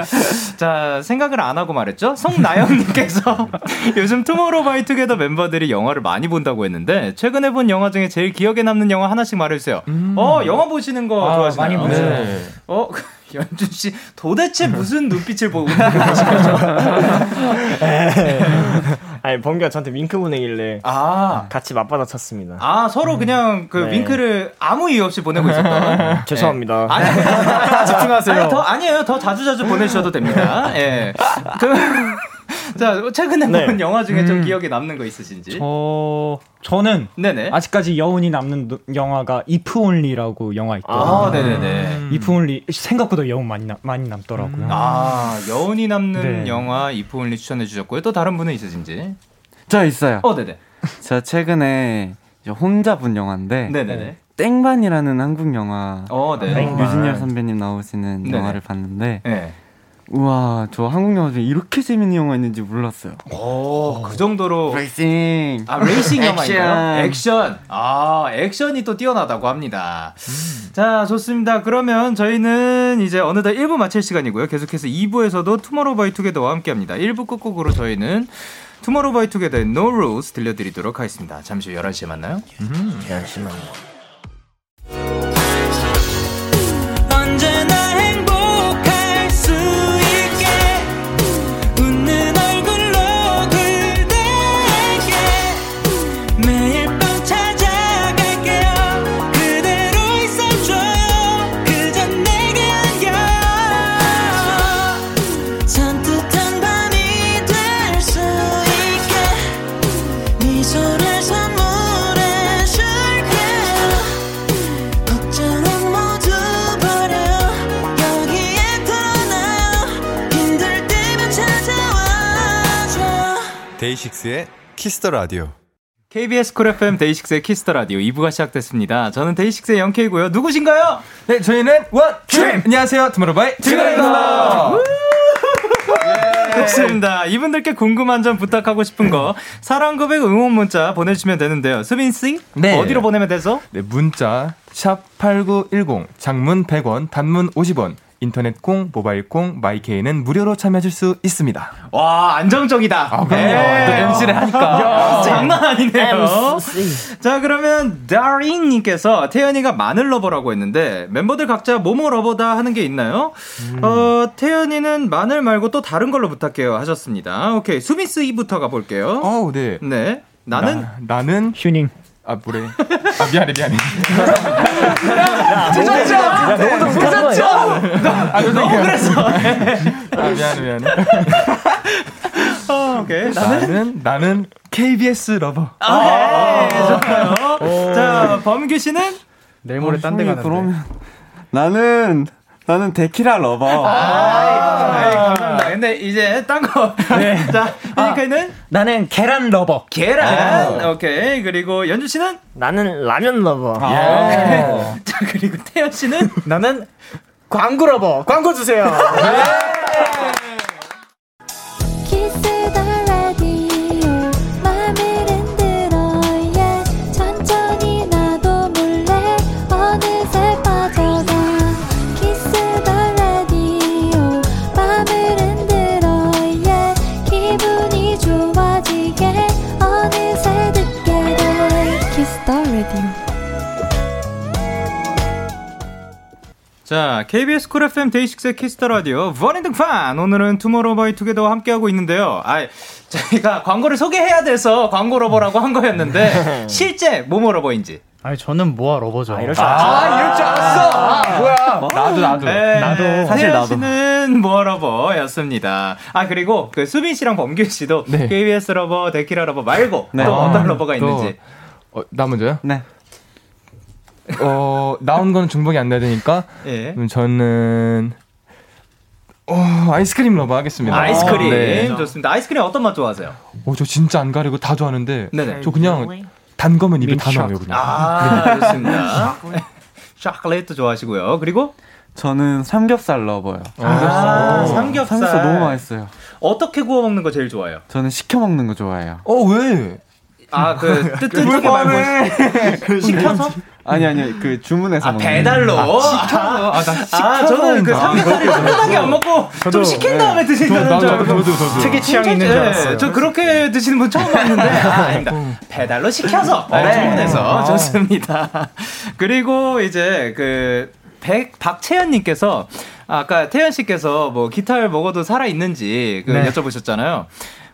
자, 생각을 안 하고 말했죠? 송나영님께서 *laughs* 요즘 투모로우바이투게더 멤버들이 영화를 많이 본다고 했는데, 최근에 본 영화 중에 제일 기억에 남는 영화 하나씩 말해주세요. 어, 영화 보시는 거 아, 좋아하시나요? 많이 보죠. 네. 어, *laughs* 연준 씨 도대체 무슨 눈빛을 보고 있는 거죠? *laughs* 아니, 범규가 저한테 윙크 보내길래 아, 같이 맞받아 쳤습니다. 아 서로 그냥 그 네. 윙크를 아무 이유 없이 보내고 있었던. 죄송합니다. 아니, *laughs* 집중하세요. 아니, 더 아니에요. 더 자주 자주 보내주셔도 됩니다. 예. 그, 자 최근에 네. 본 영화 중에 좀 음. 기억에 남는 거 있으신지? 저 저는 네네. 아직까지 여운이 남는 노- 영화가 If Only라고 영화 있거든요. 아, 네네네. If Only 생각보다 여운 많이 남, 많이 남더라고요. 아 여운이 남는 네. 영화 If Only 추천해 주셨고요. 또 다른 분은 있으신지? 저 있어요. 어, 네네. 제가 최근에 혼자 본 영화인데 네네네. 뺑반이라는 한국 영화 어, 네. 류준열 선배님 나오시는 네네. 영화를 봤는데 네. 우와 저 한국 영화 중에 이렇게 재밌는 영화 있는지 몰랐어요. 오, 그 정도로. 레이싱. 아, 레이싱 영화인가요? 액션. 아, 액션이 또 뛰어나다고 합니다. 자, 좋습니다. 그러면 저희는 이제 어느덧 1부 마칠 시간이고요. 계속해서 2부에서도 투모로우바이투게더와 함께 합니다. 1부 끝곡으로 저희는 투모로우바이투게더의 No Rules 들려드리도록 하겠습니다. 잠시 후 11시에 만나요. 언제나 데이식스의 키스 더 라디오. KBS 쿨 FM 데이식스의 키스 더 라디오 2부가 시작됐습니다. 저는 데이식스의 영케이고요. 누구신가요? 네, 저희는 one dream. 안녕하세요, 투모로우바이투게더입니다. 좋습니다. 이분들께 궁금한 점 부탁하고 싶은 거 사랑 고백 응원 문자 보내주시면 되는데요. 수빈 씨, 네. 어디로 보내면 되죠? 네, 문자 샵 #8910 장문 100원, 단문 50원. 인터넷 콩, 모바일 콩, 마이케이는 무료로 참여하실 수 있습니다. 와 안정적이다. 아, 그럼요. 네. 또 MC를 하니까. 야, 장난 아니네요. 자 그러면 다린님께서 태연이가 마늘 러버라고 했는데 멤버들 각자 뭐뭐 러버다 하는 게 있나요? 어 태연이는 마늘 말고 또 다른 걸로 부탁해요 하셨습니다. 오케이 수빈 씨부터 가 볼게요. 어우, 네. 네 나는 나, 나는 휴닝. 아, 뭐래. 아, 미안해, 미안해. 늦었죠? 늦었죠? 아, 너무 그랬어. 아, 미안해, 미안해. 어, 오케이 나는 나는 KBS lover. 아, 네, 좋아요. 자 범규 씨는 내일 모레 딴데 형이 가는데. 그러면 나는 나는 데키라 lover. 아이, 감사합니다. 근데 이제 딴 거. 네. 자 휴닝카이는 나는 계란 lover. 계란. 오케이 그리고 연준 씨는 나는 라면 lover. 예. *laughs* 자 그리고 태현 씨는 나는 광고 lover. 광고 주세요. 키 자, KBS 쿨 FM 데이식스의 키스 더 라디오 버닝 등판 오늘은 투모로우바이투게더와 함께하고 있는데요. 아, 저희가 광고를 소개해야 돼서 광고 lover라고 한 거였는데 *laughs* 실제 뭐뭐 lover인지. 아니 저는 모아 lover죠. 아, 이럴 줄 알았어. 아, 이럴 줄 알았어. 아, 뭐야? 나도 나도. 네, 나도. 사실 나도. 씨는 모아 lover였습니다. 아 그리고 그 수빈 씨랑 범규 씨도 네. KBS lover, 데키라 lover 말고 네. 또 어떤 아, lover가 또, 있는지. 어, 나 먼저요? 네. 어, 나온 거는 중복이 안 돼야 되니까 예. 그럼 저는 어, 아이스크림 lover 하겠습니다. 아이스크림 네. 좋습니다. 아이스크림 어떤 맛 좋아하세요? 어, 저 진짜 안 가리고 다 좋아하는데 네네. 저 그냥 단 거면 입에 다 넣어요 그냥. 아 좋습니다. 초콜릿도 좋아하시고요. 그리고 저는 삼겹살 lover요. 아, 삼겹살. 삼겹살 너무 맛있어요. 어떻게 구워 먹는 거 제일 좋아해요? 저는 시켜 먹는 거 좋아해요. 어 왜? 아그 *laughs* 뜨뜻하게 말고 *laughs* 시켜서? 아니 아니 그 주문해서 아 먹는 배달로. 아, 시켜서. 아, 나 아, 시켜서 저는 그. 삼겹살을 뜨뜻하게 안 먹고 좀 시킨 다음에 드신다는 줄 알고. 저도, 저도. 특이 취향이 있는 줄 알았어요. 저 그렇게 드시는 분 처음 봤는데 아, 아닙니다. 배달로 시켜서 네, 주문해서 좋습니다. 그리고 이제 그 백, 박채연님께서 아까 태현 씨께서 뭐 기타를 먹어도 살아 있는지 그 네. 여쭤보셨잖아요.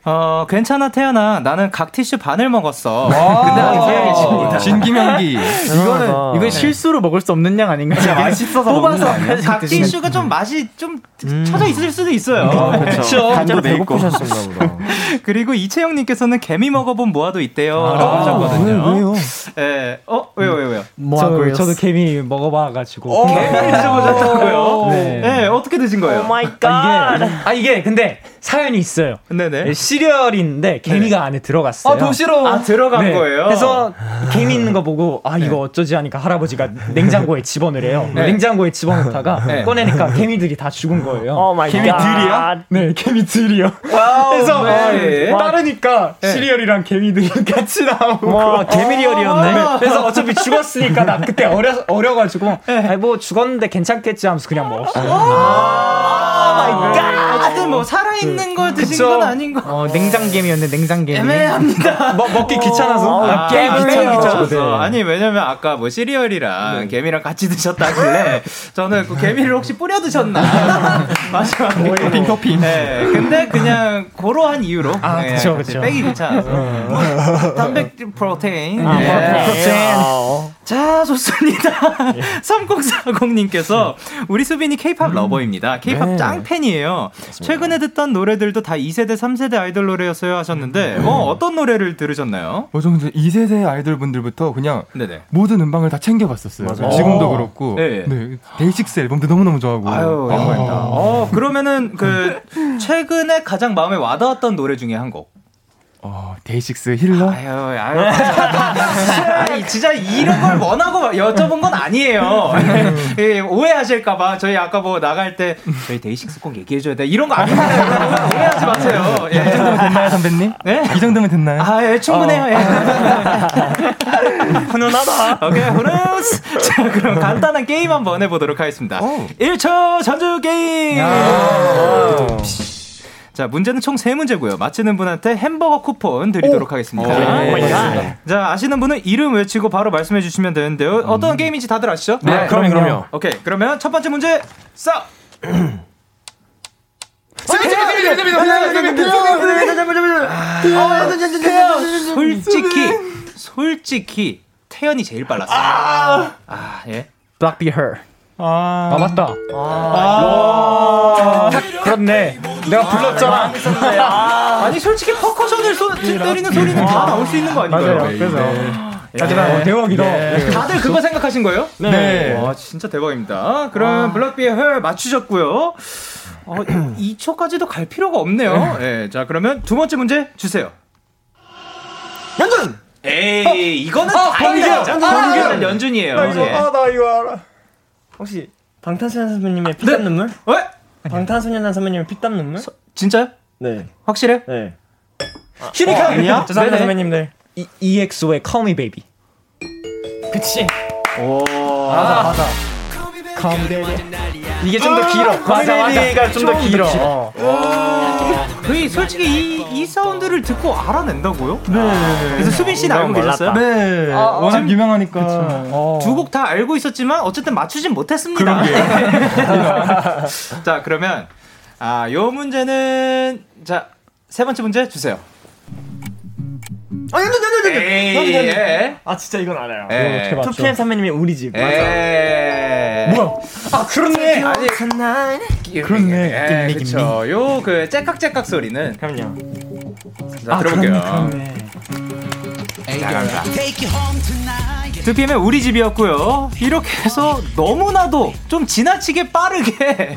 어 괜찮아 태현아 나는 각 티슈 반을 먹었어. 근데 태연이십니다. 진기명기. 이거는 이건 실수로 먹을 수 없는 양 아닌가 요? 맛있어서 먹는 거 아니야? 각 티슈가 좀 맛이 좀 쳐져 있을 수도 있어요. 그렇죠. 간도. 배고프셨나, 보다. *laughs* 그리고 이채영 님께서는 개미 먹어 본 모아도 있대요. 라고 하셨거든요. 왜요? 예. 어, 왜요, 왜요, 왜요? 모아 저, 그렸어. 저도 개미 먹어 봐 가지고. 개미를 드셔 보셨다고요? 네. 네. 어떻게 드신 거예요? oh my 아, God. 아, 이게 근데 사연이 있어요. 네네. 시리얼인데 개미가 안에 들어갔어요. 아 도시로. 아, 들어간 네. 거예요? 그래서 개미 있는 거 보고 아 이거 어쩌지 하니까 할아버지가 냉장고에 집어넣으래요. 네. 냉장고에 집어넣다가 네. 꺼내니까 개미들이 다 죽은 거예요. oh my God. 네, 개미들이요. 그래서 네. 따르니까 시리얼이랑 개미들이 *laughs* 같이 나오고. 와, 개미리얼이었네. 그래서 어차피 죽었으니까 나 그때 어려 어려가지고 아니 뭐 죽었는데 괜찮겠지 하면서 그냥 먹었어요. 어쨌든 뭐 살아있는 걸 드신 그쵸. 건 아닌 거. 어, 냉장개미였네, 냉장개미. 애매합니다. *laughs* 먹, 먹기 귀찮아서. 아, 게임 게임이 귀찮아서. 네. 아니 왜냐면 아까 뭐 시리얼이랑 개미랑 같이 드셨다길래 *laughs* 저는 그 개미를 혹시 뿌려 드셨나 *laughs* 마지막에 토핑 토핑. 네, 근데 그냥 그러한 이유로 아, 네, 그쵸, 같이 그쵸. 빼기 귀찮아서 단백질 프로테인. 아, 네. 프로테인. 자 좋습니다. *laughs* 3040님께서 우리 수빈이 케이팝 lover입니다. 케이팝 짱팬이에요. 최근에 듣던 노래들도 다 2세대, 3세대 아이돌 노래였어요 하셨는데 어, 어떤 노래를 들으셨나요? 어, 저는 2세대 아이돌 분들부터 그냥 네네. 모든 음방을 다 챙겨 봤었어요. 지금도 그렇고. 네. 네. 데이식스 앨범도 너무너무 좋아하고. 아유, 아. 영광입니다. 어, 그러면은 그 최근에 가장 마음에 와닿았던 노래 중에 한 곡. 어, 데이식스 Healer? 아유, 아유. *laughs* 아니, 진짜 이런 걸 원하고 여쭤본 건 아니에요. 예, 오해하실까봐. 저희 아까 뭐 나갈 때, 저희 데이식스 꼭 얘기해줘야 돼. 이런 거 아닙니다. 오해하지 마세요. 이 정도면 됐나요, 선배님? 네? 이 정도면 됐나요? 아, 예, 충분해요. 예. *laughs* 훈훈하다. 오케이, 훈훈스. *laughs* 자, 그럼 간단한 게임 한번 해보도록 하겠습니다. 1초 전주 게임! 자, 문제는 총 3문제고요. 맞히는 분한테 햄버거 쿠폰 드리도록 하겠습니다. 자, 아시는 분은 이름 외치고 바로 말씀해 주시면 되는데요. 어떤 게임인지 다들 아시죠? 네, 그럼요, 그럼요. 오케이, 그러면 첫 번째 문제, 싹! *clears throat* 솔직히, 솔직히, 태연이 제일 빨랐어요. 아, 예. Black Be Her. 아, 맞다. 그렇네. 내가 불렀잖아. 아 니, 솔직히 퍼커션을 소, 때리는 소리는 다 나올 수 있는 거 아닌가요? 맞아요. 그래서. 어, 대박이다. 다들 그거 생각하신 거예요? 네. 와, 진짜 대박입니다. 그럼 블락비의 헐 맞추셨고요. 어, 2초까지도 갈 필요가 없네요. 네. 자, 그러면 두 번째 문제 주세요. 연준. 에이, 이거는 다행이죠. 이거는 연준이에요. 예. 나 이거 알아. 혹시 방탄소년 선배님의 피땀 눈물? 왜? 방탄소년단 선배님의 피땀 눈물? 진짜요? 네. 확실해? 네. 휴니카 아니야? 죄송합니다 네네. 선배님들. 이- EXO의 Call Me Baby. 그치. 맞아, 맞아. Call Me Baby. 이게 좀 더 길어. 맞아. 코미디가 좀 더 길어. 어. 거의 솔직히 이, 이 사운드를 듣고 알아낸다고요? 네. 그래서 수빈 씨는 알고. 계셨어요? 네. 워낙 유명하니까. 어. 두곡 다 알고 있었지만 어쨌든 맞추진 못했습니다. *laughs* 자 그러면 아요 문제는 자 세 번째 문제 주세요. 아, 연준, 연준, 연준. 에이, 연준, 연준. 예. 아, 진짜 이건 알아요. 예. 어떻게 맞춰? 2PM 선배님의 우리 집. 에. 뭐야? 아, 그렇네. 아니 그렇네. 예, 그쵸. 요그 째깍째깍 소리는 그럼요. 자 들어볼게요. 두피엠의 우리 집이었고요. 이렇게 해서 너무나도 좀 지나치게 빠르게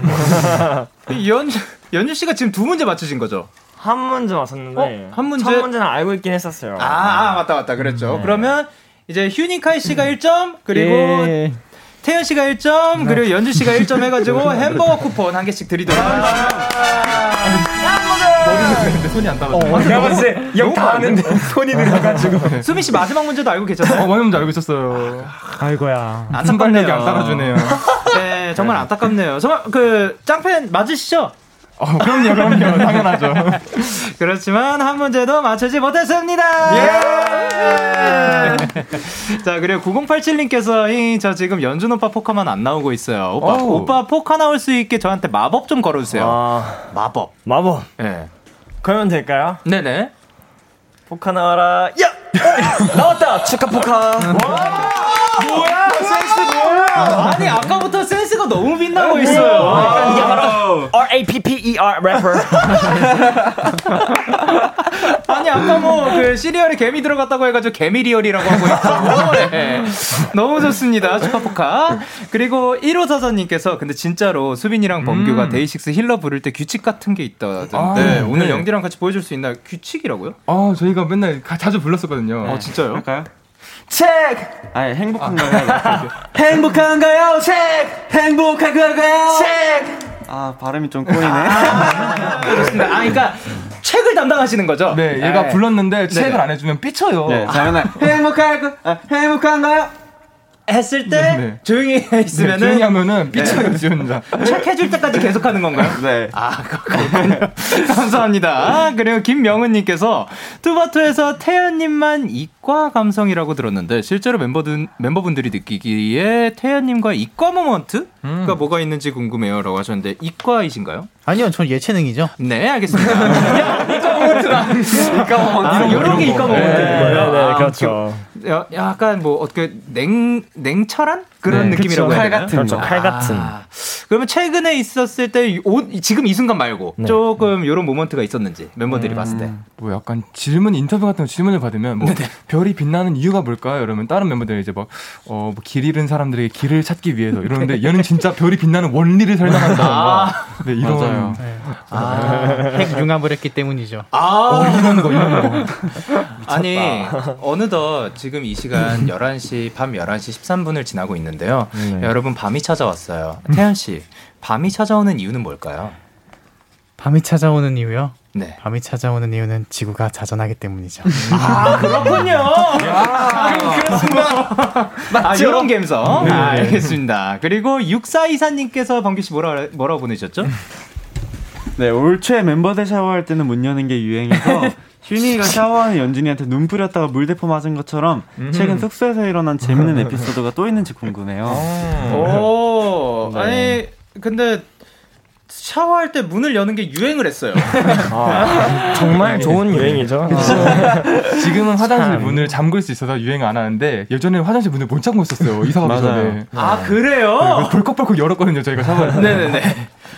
*laughs* 이연 연주 씨가 지금 두 문제 맞추신 거죠? 한 문제 맞췄는데 어? 한 문제? 첫 문제는 알고 있긴 했었어요. 아, 아, 맞다 맞다 그랬죠. 그러면 이제 휴닝카이 씨가 1점 그리고 예. 태연 씨가 1점 그리고 연주 씨가 1점 *laughs* 해가지고 햄버거 쿠폰 한 개씩 드리도록 하겠습니다. 손이 안 닿아. 어, 내가 봤을 때영다 하는데 *laughs* 손이 느려가지고. 수민 씨 마지막 문제도 알고 계셨어요? 어, 많이 문제 알고 있었어요. 아이고야. 순발력이 안 따라주네요. 네, 정말 안타깝네요. 정말 그 짱팬 맞으시죠? 어, 그럼요, 그럼요. *laughs* 당연하죠. *laughs* 그렇지만 한 문제도 맞추지 못했습니다. 예! *laughs* 자 그리고 9087님께서 저 지금 연준 오빠 포카만 안 나오고 있어요. 오빠. 오빠 포카 나올 수 있게 저한테 마법 좀 걸어주세요. 아, 마법. 마법. 예. 그러면 될까요? 네네. 포카 나와라. 야! 어, 나왔다. 축하 포카. 센스 뭐야? 아니 아까부터 센스가 너무 빛나고 있어요. R A P P E R 래퍼. *laughs* 아니 아까 뭐 그 시리얼에 개미 들어갔다고 해가지고 개미리얼이라고 하고 있고 네. 너무 좋습니다 축하포카 그리고 1호 사사님께서 근데 진짜로 수빈이랑 범규가 데이식스 Healer 부를 때 규칙 같은 게 있다던데 아, 오늘 네. 영디랑 같이 보여줄 수 있나요? 규칙이라고요? 아, 저희가 맨날 가- 자주 불렀었거든요. 어 진짜요? 할까요? 책. 아 행복한가요? 행복한가요? 책. 행복한가요? 책. 아 발음이 좀 꼬이네. 그렇습니다 아 그러니까 책을 담당하시는 거죠? 네, 얘가 네. 불렀는데 책을 안 해주면 삐쳐요. 네, 자 맨날 행복할까? 아, 행복한가요? 했을 때 네. 조용히 해 네, 있으면은 조용히 하면은 삐쳐요, 지 혼자. 책 해줄 때까지 계속 하는 건가요? 네. 아, 그렇군요. *laughs* 감사합니다. 그리고 김명은님께서 투바투에서 태현님만 이과 감성이라고 들었는데 실제로 멤버들, 멤버분들이 느끼기에 태현님과 이과 moment가 뭐가 있는지 궁금해요라고 하셨는데 이과이신가요? 아니요, 전 예체능이죠. 네, 알겠습니다. 야, *laughs* 이과 moment다. 이과 moment. 이런 게 이과 moment인 거예요. 네, 아, 그렇죠. 야, 약간 뭐 어떻게 냉 냉철한 그런 네. 느낌이라고 그쵸. 해야 칼? 같은 그렇죠. 칼 같은. 아, 그러면 최근에 있었을 때 이- 오- 지금 이 순간 말고 네. 조금 이런 moment가 있었는지 멤버들이 봤을 때. 뭐 약간 질문 인터뷰 같은 거 질문을 받으면 뭐 별이 빛나는 이유가 뭘까요? 이러면 다른 멤버들이 이제 막어뭐길 잃은 사람들에게 길을 찾기 위해서 이러는데 얘는 진짜 별이 빛나는 원리를 설명한다던가 네, 이런 맞아요. 아, 핵 융합을 했기 때문이죠. 아, 이런 거 이런 거 아니 어느덧 지금 이 시간 *laughs* 11시 밤 11시 13분을 지나고 있는데요. 여러분 밤이 찾아왔어요. 태연 씨, 밤이 찾아오는 이유는 뭘까요? 밤이 찾아오는 이유요? 네. 밤이 찾아오는 이유는 지구가 자전하기 때문이죠. 아 그렇군요. *laughs* 아, 이런 감성. 네. 아, 알겠습니다. 그리고 6424님께서 범규 씨 뭐라 뭐라고 보내셨죠? 네, 올 초에 멤버들 샤워할 때는 문 여는 게 유행해서 *laughs* 휴니가 샤워하는 연준이한테 눈 뿌렸다가 물대포 맞은 것처럼 최근 숙소에서 일어난 재밌는 에피소드가 또 있는지 궁금해요. 오, 네. 아니 근데 샤워할 때 문을 여는 게 유행을 했어요. 정말 좋은 유행이죠. 지금은 화장실 참. 문을 잠글 수 있어서 유행 안 하는데 예전에는 화장실 문을 못 잠고 있었어요 이사 가기. 전에 아 그래요? 벌컥벌컥 열었거든요 저희가 샤워할 때 네네네.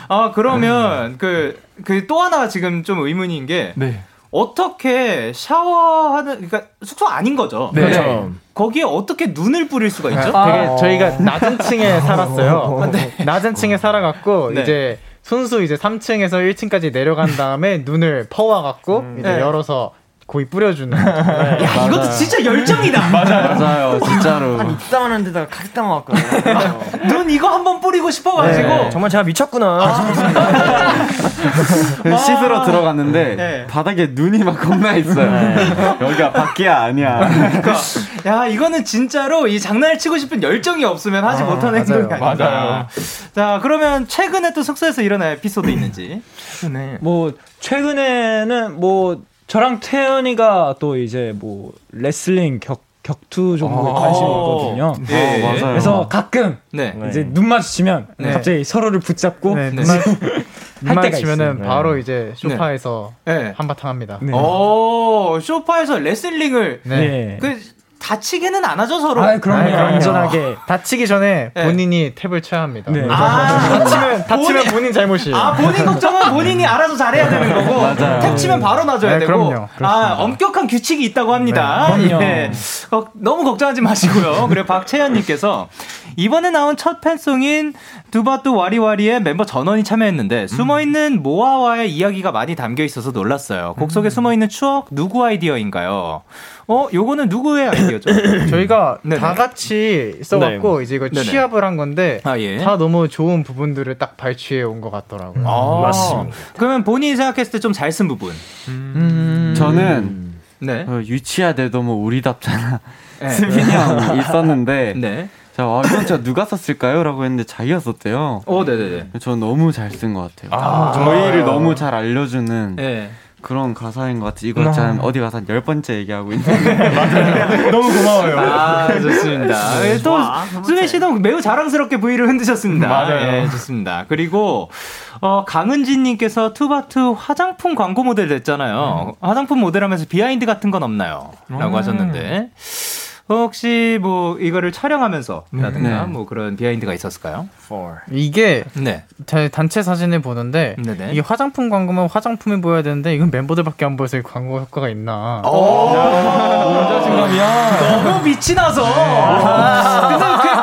아 그러면 그 그 또 하나 지금 좀 의문인 게 네. 어떻게 샤워하는 그러니까 숙소 아닌 거죠? 네. 그렇죠. 거기에 어떻게 눈을 뿌릴 수가 있죠? 되게 저희가 낮은 층에 *laughs* 살았어요. 낮은 층에 살아갖고 네. 이제 순수 이제 3층에서 1층까지 내려간 다음에 눈을 퍼와갖고 이제 네. 열어서 거의 뿌려주는. 야 이것도 진짜 열정이다. *laughs* 맞아요, 진짜로. 입담하는 데다가 가득 담아 왔거든요. 눈 이거 한번 뿌리고 싶어가지고 네, 정말 제가 미쳤구나. 그 씻으러 들어갔는데 네. 바닥에 눈이 막 겁나 있어요. 여기가 밖이야 아니야. 그러니까 야 이거는 진짜로 이 장난을 치고 싶은 열정이 없으면 하지 못하는 행동이 아닌가. 맞아요. 자 그러면 최근에 또 숙소에서 일어난 에피소드 있는지. 네. 뭐 최근에는 뭐 저랑 태현이가 또 이제 뭐 레슬링 격 격투 종목에 아. 관심이 있거든요. 예. 어, 맞아요. 그래서 가끔 네. 이제 눈 마주치면 네. 갑자기 서로를 붙잡고 네, 네. 눈만 *laughs* 할 눈만 때가 치면은 있어요. 바로 이제 소파에서 네. 한바탕 합니다. 네. 오 쇼파에서 레슬링을 네. 그 다치게는 안 하죠 서로. 아, 그럼요. 안전하게. 다치기 전에 네. 본인이 tap을 쳐야 합니다. 네. 아, 다치면 다치면 본인- 본인 잘못이에요. 아 본인 걱정은 본인이 알아서 잘해야 되는 거고 *laughs* 맞아요. 탭 치면 바로 놔줘야 네, 되고 그럼요. 아 그렇습니다. 엄격한 규칙이 있다고 합니다. 네, 그럼요. 예. 어, 너무 걱정하지 마시고요. 그리고 박채연님께서 이번에 나온 첫 팬송인 두바뚜 와리와리의 멤버 전원이 참여했는데 숨어있는 모아와의 이야기가 많이 담겨 있어서 놀랐어요. 곡 속에 숨어있는 추억 누구 아이디어인가요? 어 요거는 누구의 아이디어죠? *coughs* 저희가 네네. 다 같이 써갖고 이제 이거 네네. 취합을 한 건데 아 예. 다 너무 좋은 부분들을 딱 발췌해 온 것 같더라고요. 아, 맞습니다. 그러면 본인이 생각했을 때 좀 잘 쓴 부분. 저는 네. 어, 유치야 돼 너무 우리답잖아. 네. *laughs* 수빈이 형 *laughs* 있었는데 네. 자, 아, 이건 진짜 누가 썼을까요? 라고 했는데 자기가 썼대요. 오, 네네네. 전 너무 잘 쓴 것 같아요. 아, 저희를 너무 잘 알려주는 네. 그런 가사인 것 같아요. 이거 참 어디 가서 한 열 번째 얘기하고 있는데. *laughs* 너무 고마워요. 아, 좋습니다. 예, 또, 수빈 씨도 매우 자랑스럽게 V를 흔드셨습니다. 맞아요. 예, 좋습니다. 그리고, 어, 강은진님께서 투바투 화장품 광고 모델 됐잖아요. 화장품 모델 하면서 behind 같은 건 없나요? 라고 음. 하셨는데. 혹시 뭐, 이거를 촬영하면서 라든가 네. 뭐 그런 behind가 있었을까요? 이게 네. 제 단체 사진을 보는데 네네. 이게 화장품 광고면 화장품이 보여야 되는데 이건 멤버들밖에 안 보여서 이 광고 효과가 있나? 너무 빛이 나서. 근데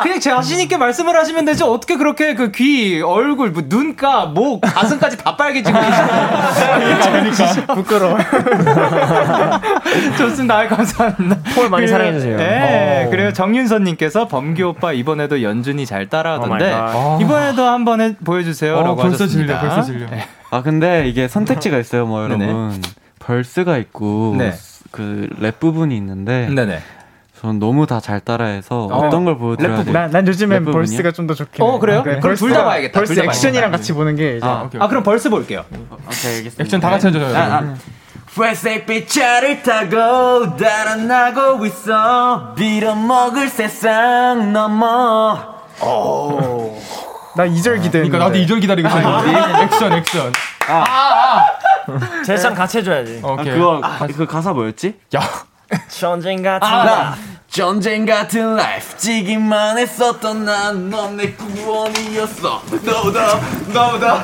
그냥, 그냥 자신 있게 말씀을 하시면 되지. 어떻게 그렇게 그 귀, 얼굴, 뭐 눈가, 목, 가슴까지 다 빨개지고 계시나요? 부끄러워. *laughs* 좋습니다. 감사합니다. 폴 많이 그, 사랑해 주세요. 네. 어. 그래요. 정윤선님께서 범규 오빠 이번에도 연준이 잘 따라하던데. 오 갓. 이번에도 한번 해, 보여주세요. 어, 라고 벌써 하셨습니다. 질려, 벌써 질려. 네. 아, 근데 이게 선택지가 있어요, 뭐, *laughs* 네네. 여러분. 벌스가 있고, 네. 그랩 부분이 있는데, 네네. 전 너무 다 잘 따라해서 어. 어. 떤걸 보여드려야 랩 돼요? 난, 난 요즘엔? verse가 좀 더 좋긴 해. 어, 그래요? 네. 그럼 둘다 봐야겠다. verse 둘다 액션이랑. 같이 보는 게 이제 아, 오케이, 아, 그럼 verse 볼게요. 오케이, *laughs* 알겠습니다. 액션 다 같이 해줘요. 여러분. 회색빛 차를 타고 달아나고 있어 빌어먹을 세상 너머 나 2절 기대했는데. 그러니까 나도 2절 기다리고 있었는데. 액션, 액션. 제상 같이 해줘야지. 아, 오케이. 그거 가, 그 가사 뭐였지? 야, 전쟁 같은 아, 전쟁 같은 라이프 지기만 했었던 난넌내 구원이었어 너다 너다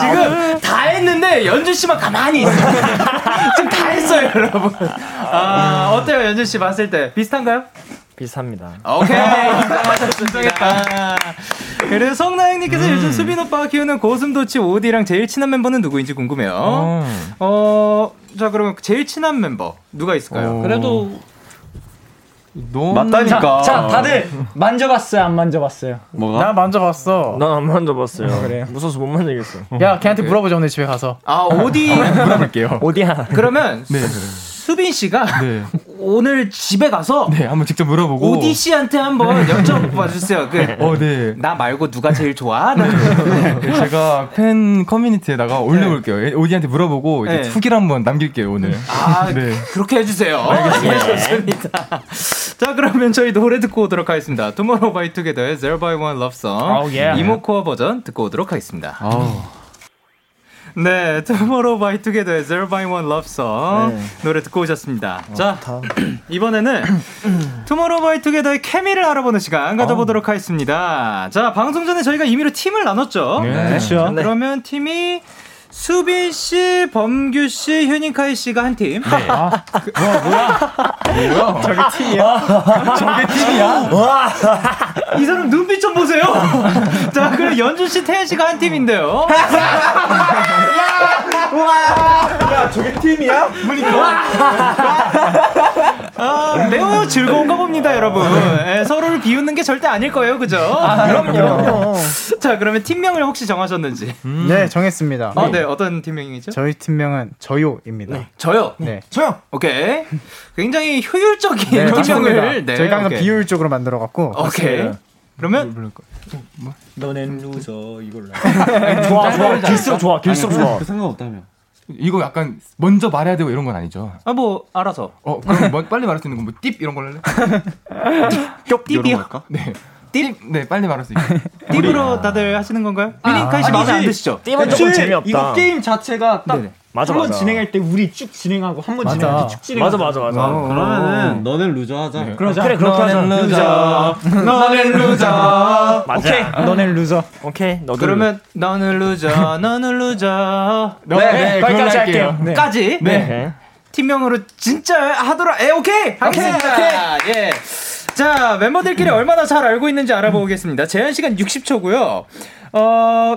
지금 다 했는데 연준 씨만 가만히 있어. *laughs* 지금 다 했어요, 여러분. 아, 어때요, 연준 씨 봤을 때 비슷한가요? 비슷합니다. 오케이. 인정했다. 그래서 성나영님께서 요즘 수빈 오빠가 키우는 고슴도치 오디랑 제일 친한 멤버는 누구인지 궁금해요. 어, 자, 그러면 제일 친한 멤버 누가 있을까요? 그래도 너 맞다니까 자, 다들 만져봤어요, 안 만져봤어요? 뭐가? 나 만져봤어. 난 안 만져봤어요. 그래요? 무서워서 못 만지겠어. 야, 걔한테 물어보자 오늘 집에 가서. 아, 오디. *laughs* 물어볼게요. 어디야? *laughs* 그러면 네. 수빈 씨가 네. *laughs* 오늘 집에 가서 네, 한번 직접 물어보고. 오디 씨한테 한번 여쭤봐 주세요. 그, 어, 네. 나 말고 누가 제일 좋아? 나 네, 제가 팬 커뮤니티에다가 올려볼게요. 오디한테 물어보고 이제 네. 후기를 한번 남길게요 오늘. 아, 네. 그렇게 해주세요. 예, 좋습니다. 자, 그러면 저희 노래 듣고 오도록 하겠습니다. Tomorrow by Together의 Zero by One Love Song Oh, yeah. 이모코어 버전 듣고 오도록 하겠습니다. 아우. 네, Tomorrow by Together의 Zero by One Love Song 네. 노래 듣고 오셨습니다. 자, 다. *clears throat* 이번에는 Tomorrow by Together의 케미를 알아보는 시간 가져보도록 하겠습니다. 자, 방송 전에 저희가 임의로 팀을 나눴죠. 네. 그렇죠. 그러면 팀이 수빈 씨, 범규 씨, 휴닝카이 씨가 한 팀. *laughs* 아, 저게 팀이야? 저게 팀이야? 이 사람 눈빛 좀 보세요. *laughs* 자, 그럼 연준 씨, 태연 씨가 한 팀인데요. *laughs* 아, 매우 즐거운가 봅니다, 여러분. 예, 서로를 비웃는 게 절대 아닐 거예요, 그죠? 그럼요. 자, 그러면 팀명을 혹시 정하셨는지. 네, 정했습니다. 어, 네, 어떤 팀명이죠? 저희 팀명은 저요입니다. 저요. 네. 저요. 오케이. 굉장히 효율적인 네, 팀명을 맞습니다. 저희가 항상 오케이. 비효율적으로 만들어 갖고 오케이. 그러면 너넨 루저 이걸로. *laughs* 좋아, 좋아. 길수록 좋아, 길수록 좋아. 그 상관없다며 이거 약간 먼저 말해야 되고 이런 건 아니죠? 아 뭐 알아서. 어, 그럼 뭐, 빨리 말할 수 있는 건뭐팁 이런 걸로 할래? *laughs* 띠비요. 네. 팁? 네, 빨리 말할 수 있게. 띠브로 *laughs* 다들 하시는 건가요? 유니카이 씨 마음에 안 드시죠? 띠은 조금 재미없다. 이거 게임 자체가 딱 네네. 맞아, 한번 맞아. 진행할 때 우리 쭉 진행하고 한 번. 진행할 때 쭉 진행하고 맞아, 맞아, 맞아. 그러면은 너는 루저 하자 그러자. 그래, 그렇게 하자. 루저. *laughs* 너는 루저. 맞아. 오케이. 너넨 루저. 오케이. 너도 그러면 너는 루저, 너는 루저. 네, 네, 거기까지 그걸로 할게요. 네. 까지 네. 오케이. 팀명으로 진짜 하도록 에 오케이 하겠습니다. 예. 자 멤버들끼리 얼마나 잘 알고 있는지 알아보겠습니다. 제한 시간 60초고요. 어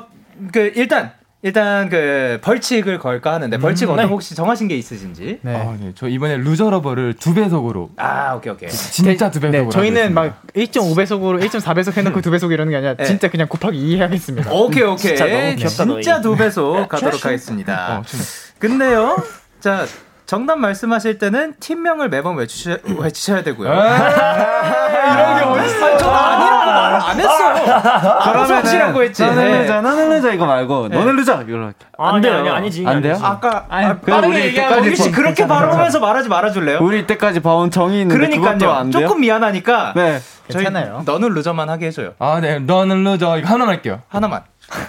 그 일단 일단 그 벌칙을 걸까 하는데 벌칙 어떤 거 혹시 정하신 게 있으신지? 네. 아, 네. 저 이번에 Loser Lover를 두 배속으로 아 오케이 오케이. 진짜 두 배속으로. 네, 저희는 하겠습니다. 막 1.5배속으로 1.4배속 해놓고 2배속 이러는 게 아니라 네. 진짜 그냥 곱하기 2 해야겠습니다. 오케이 오케이. 진짜 너무 귀엽다. 진짜 두 배속 가도록 하겠습니다. 어, 좀 근데요. 자 정답 말씀하실 때는 팀명을 매번 외치셔, *clears throat* 외치셔야 되고요. 이런 게 어딨어? 저 아니라고 말을 안 했어요. 그러면이라고 했지. 너는 네. 루저 너는 루저 이거 말고 너는 루저 이걸로 할게 안 돼요. 아니, 아니지. 안 돼요? 아까 아, 그럼 빠르게 이때까지 혹시 봐- 그렇게 바로 하면서 말하지 말아줄래요? 우리 이때까지 봐온 정이 있는데 그러니까요. 안 돼요? 조금 미안하니까 네. 괜찮아요. 너는 루저만 하게 해줘요. 아, 네. 너는 루저 이거 하나만 할게요. 하나만.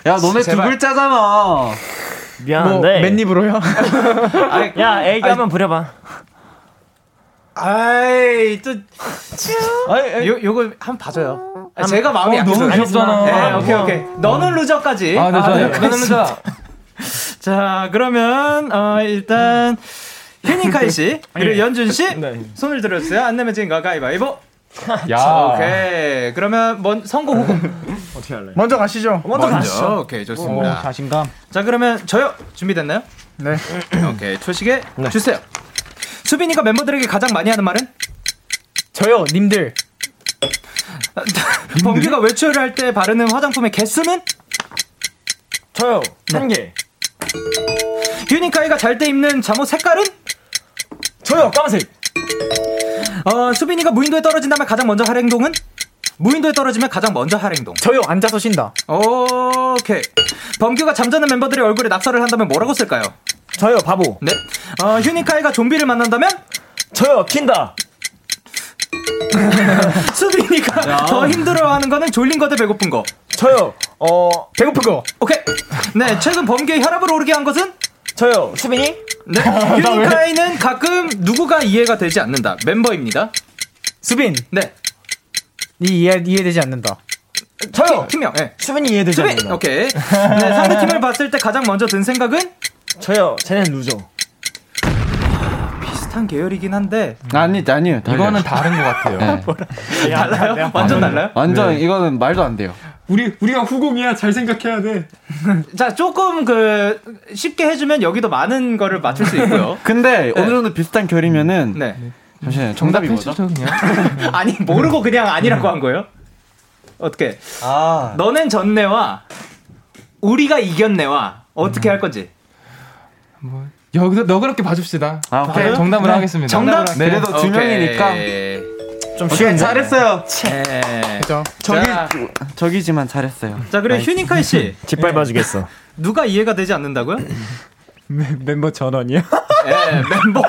야 너네 두. 글자잖아 뭐 미안한데. 맨입으로요? *laughs* 아이, 야, 애교 한번 부려봐. 아이 또 요, 요거 한번 봐줘요. 아, 제가 마음이 어, 너무. 귀엽잖아. 네, 오케이 오케이. 너는 루저까지. 아, 네, 좋아요. 네. 너는 루저. *laughs* 자 그러면 어, 일단 휴닝카이 씨 그리고 연준 씨 손을 들어주세요. 안 내면 지금 가위바위보. 야. *laughs* 오케이. 그러면 먼 선거 후보. *laughs* 먼저 가시죠. 먼저 가시죠. 오케이 좋습니다. 자신감. 자 그러면 저요 준비됐나요? 네. *clears throat* 오케이 초식에 주세요. 수빈이가 멤버들에게 가장 많이 하는 말은? 저요, 님들. *laughs* 범규가 외출을 할 때 바르는 화장품의 개수는? 저요. 한 개. 유니카이가 잘 때 입는 잠옷 색깔은? 저요. 까만색. 어, 수빈이가 무인도에 떨어진다면 가장 먼저 할 행동은? 무인도에 떨어지면 가장 먼저 할 행동. 저요, 앉아서 쉰다. 오케이. 범규가 잠자는 멤버들의 얼굴에 낙서를 한다면 뭐라고 쓸까요? 저요. 바보. 네. 어, 휴니카이가 좀비를 만난다면? 저요. 킨다. *laughs* 수빈이가 더 힘들어하는 거는 졸린 거 대 배고픈 거. 저요. 어, 배고픈 거. 오케이. 네, 최근 범규의 혈압을 오르게 한 것은? 저요. 수빈이? 네. *laughs* 휴닝카이는 가끔 누구가 이해가 되지 않는다. 멤버입니다. 수빈. 네. 이 이해 이해되지 않는다. 저요. 팀명. 네. 수빈이 이해되지 수빈. 않는다. 오케이. 네, 상대 팀을 *laughs* 봤을 때 가장 먼저 든 생각은 저요. 쟤는 루저. 비슷한 계열이긴 한데 아니 아니요. 이거는 다른 것 같아요. 네. *laughs* 달라요? 완전 달라요? 완전 이거는 말도 안 돼요. 우리 우리가 후공이야. 잘 생각해야 돼. *laughs* 자, 조금 그 쉽게 해주면 여기도 많은 거를 맞출 수 있고요. *laughs* 근데 어느 정도 비슷한 결이면은 네. 잠시만요. 정답이 뭐죠? *laughs* 아니 모르고 그냥 아니라고 한 거예요? 어떻게? 아. 너넨 졌네와 우리가 이겼네와 어떻게 할 건지. 뭐 여기서 너그럽게 봐줍시다. 아, 오케이. 정답을 네. 하겠습니다. 정답? 네. 그래도 두. 명이니까 좀 오케이, 쉬운데? 잘했어요. 네. 그죠? 저기 자, 저기지만 잘했어요. 자 그리고 휴닝카이 씨 *laughs* 짓밟아주겠어. 누가 이해가 되지 않는다고요? *laughs* 멤버 전원이요? 예, 멤버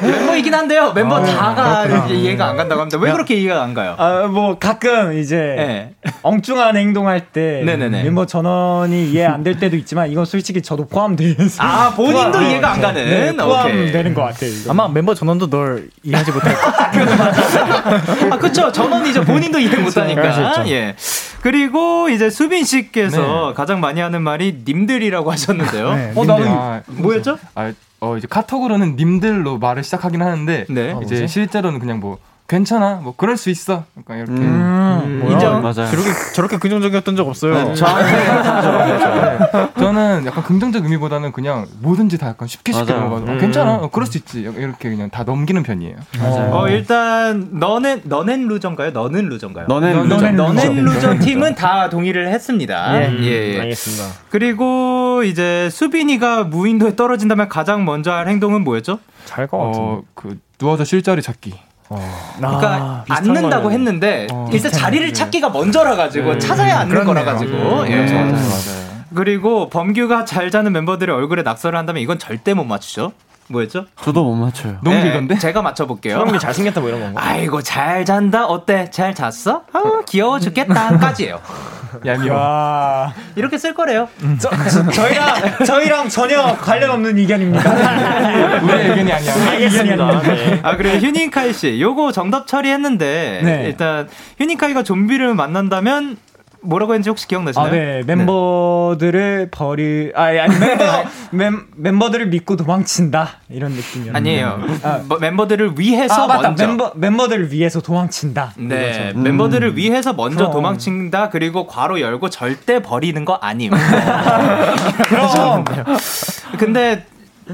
멤버이긴 한데요. 멤버 아, 다가 그렇구나. 이제 이해가 안 간다고 합니다. 왜 그렇게 이해가 안 가요? 아, 뭐 가끔 이제 예. 엉뚱한 행동할 때 네네네. 멤버 전원이 이해 안 될 때도 있지만 이건 솔직히 저도 포함돼서 아 본인도 포함- 이해가 안 가는. 네. 포함되는 것 같아요. 이거. 아마 멤버 전원도 널 이해하지 못할 거야. 아, 그쵸. 전원이죠. 본인도 이해 수 못하니까. 있죠. 예. 그리고 이제 수빈 씨께서 네. 가장 많이 하는 말이 님들이라고 하셨는데요. 네, 어. 나는 아, 뭐였죠? 아, 어 이제 카톡으로는 님들로 말을 시작하긴 하는데 네. 이제 실제로는 그냥 뭐 괜찮아, 뭐 그럴 수 있어, 약간 이렇게. 음, 인정. 맞아요. 저렇게 저렇게 긍정적이었던 *laughs* 적 없어요. 네, 저는 약간 긍정적 의미보다는 그냥 뭐든지 다 약간 쉽게 쉽게 맞아요. 넘어가서 어, 음. 괜찮아, 어, 그럴 수 있지 이렇게 그냥 다 넘기는 편이에요. 어, 일단 너는 너넨 루저인가요? 너는 루저인가요? 너는 너는 너넨 루저. 루저 팀은 다 동의를 했습니다. 예. 예, 예. 알겠습니다. 그리고 이제 수빈이가 무인도에 떨어진다면 가장 먼저 할 행동은 뭐였죠? 잘것 같은데. 어, 그 누워서 쉴 자리 찾기. 그러니까 비슷한 앉는다고 거네요. 했는데 어. 일단 자리를 찾기가 먼저라 가지고 찾아야 앉는 그렇네요. 거라 가지고. 예. 맞아요, 맞아요. 그리고 범규가 잘 자는 멤버들의 얼굴에 낙서를 한다면 이건 절대 못 맞추죠. 뭐였죠? 저도 못 맞춰요. 너무 네, 길던데? 제가 맞춰볼게요. 그런 게 잘생겼다 뭐 이런 건가? 아이고 잘 잔다 어때 잘 잤어? 아 귀여워 죽겠다까지예요. *laughs* 얄미워. 와, 이렇게 쓸 거래요. 저희랑 저희랑 전혀 관련 없는 의견입니다. *laughs* 우리 의견이 아니야. 알겠습니다. 네. 아 그리고 휴닝카이 씨 요거 정답 처리했는데 네. 일단 휴닝카이가 좀비를 만난다면 뭐라고 했는지 혹시 기억나시나요? 아, 네. 멤버들을 버리, 아니, 아니, 멤버, *laughs* 멤, 멤버들을 믿고 도망친다. 이런 느낌이었는데. 아니에요. 아. 뭐, 멤버들을 위해서 아, 맞다. 먼저. 멤버, 멤버들을 위해서 도망친다. 네, 멤버들을 위해서 먼저 그럼. 도망친다. 그리고 괄호 열고 절대 버리는 거 아님. *laughs* 그럼. 근데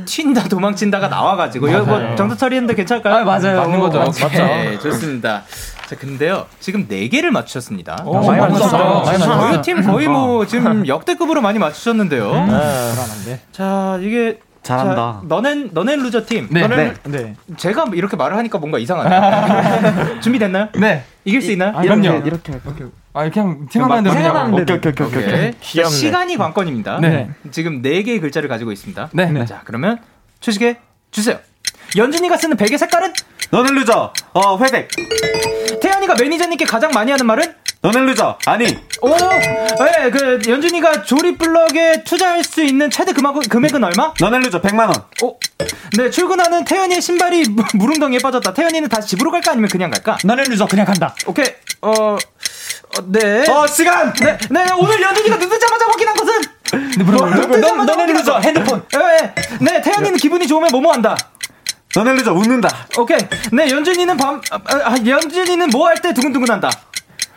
튄다 도망친다가 나와가지고 이거 뭐 정답 처리했는데 괜찮을까요? 아, 맞아요. 맞는 거죠. 맞죠. 네, 좋습니다. 자, 근데요, 지금 4개를 맞추셨습니다. 오, 많이. 맞췄어요. 많이 맞췄다. 저희 팀 거의 뭐 지금 역대급으로 많이 맞추셨는데요. 불안한데. 자, 이게. 잘한다. 자, 너넨, 너넨 루저 팀. 네, 너넨 네. 네. 제가 이렇게 말을 하니까 뭔가 이상하네. *laughs* 준비됐나요? 네. 이길 수 있나요? 그럼요. 이렇게 할까? 아 그냥 해도 생각만 그냥. 해도 오케이 오케이 오케이 오케이. 자, 귀엽네. 시간이 관건입니다. 네. 지금 4개의 글자를 가지고 있습니다. 네. 네. 자, 그러면 초시계 주세요. 연준이가 쓰는 베개 색깔은? 너는 루저. 어 회색. 태현이가 매니저님께 가장 많이 하는 말은? 너는 루저. 아니. 오, 네, 그 연준이가 조립 블럭에 투자할 수 있는 최대 금액은, 금액은 얼마? 너는 루저 100만 원. 오, 네, 출근하는 태현이의 신발이 무- 물웅덩이에 빠졌다. 태현이는 다시 집으로 갈까 아니면 그냥 갈까? 너는 루저 그냥 간다. 오케이, 어, 어 네. 어 시간. 네, 네, 오늘 연준이가 눈 뜨자마자 확인한 것은? 뭐, 눈 뜨자마자 너는 루저 거. 핸드폰. 네, 네, 태현이는 기분이 좋으면 뭐뭐 한다. 루저 웃는다. 오케이. 네, 연준이는 밤, 아, 아, 연준이는 뭐 할 때 두근두근 한다.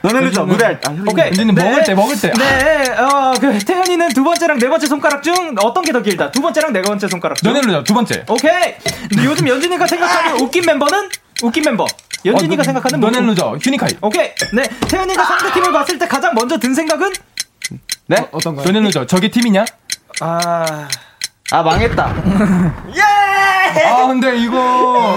너는 루저 무대할 때. 아, 오케이. 연준이는 먹을 때, 먹을 때. 네, 어, 그, 태현이는 두 번째랑 네 번째 손가락 중 어떤 게 더 길다? 두 번째랑 네 번째 손가락 중. 너네 루저 두 번째. 오케이. 근데 요즘 연준이가 생각하는 웃긴 멤버는? 웃긴 멤버. 연준이가 어, 생각하는 너네 뭐- 루저 휴닝카이. 오케이. 네, 태현이가 상대 팀을 봤을 때 가장 먼저 든 생각은? 네? 어떤 거요? 너네 루저 저게 팀이냐? 아, 아 망했다. *laughs* 아 근데 이거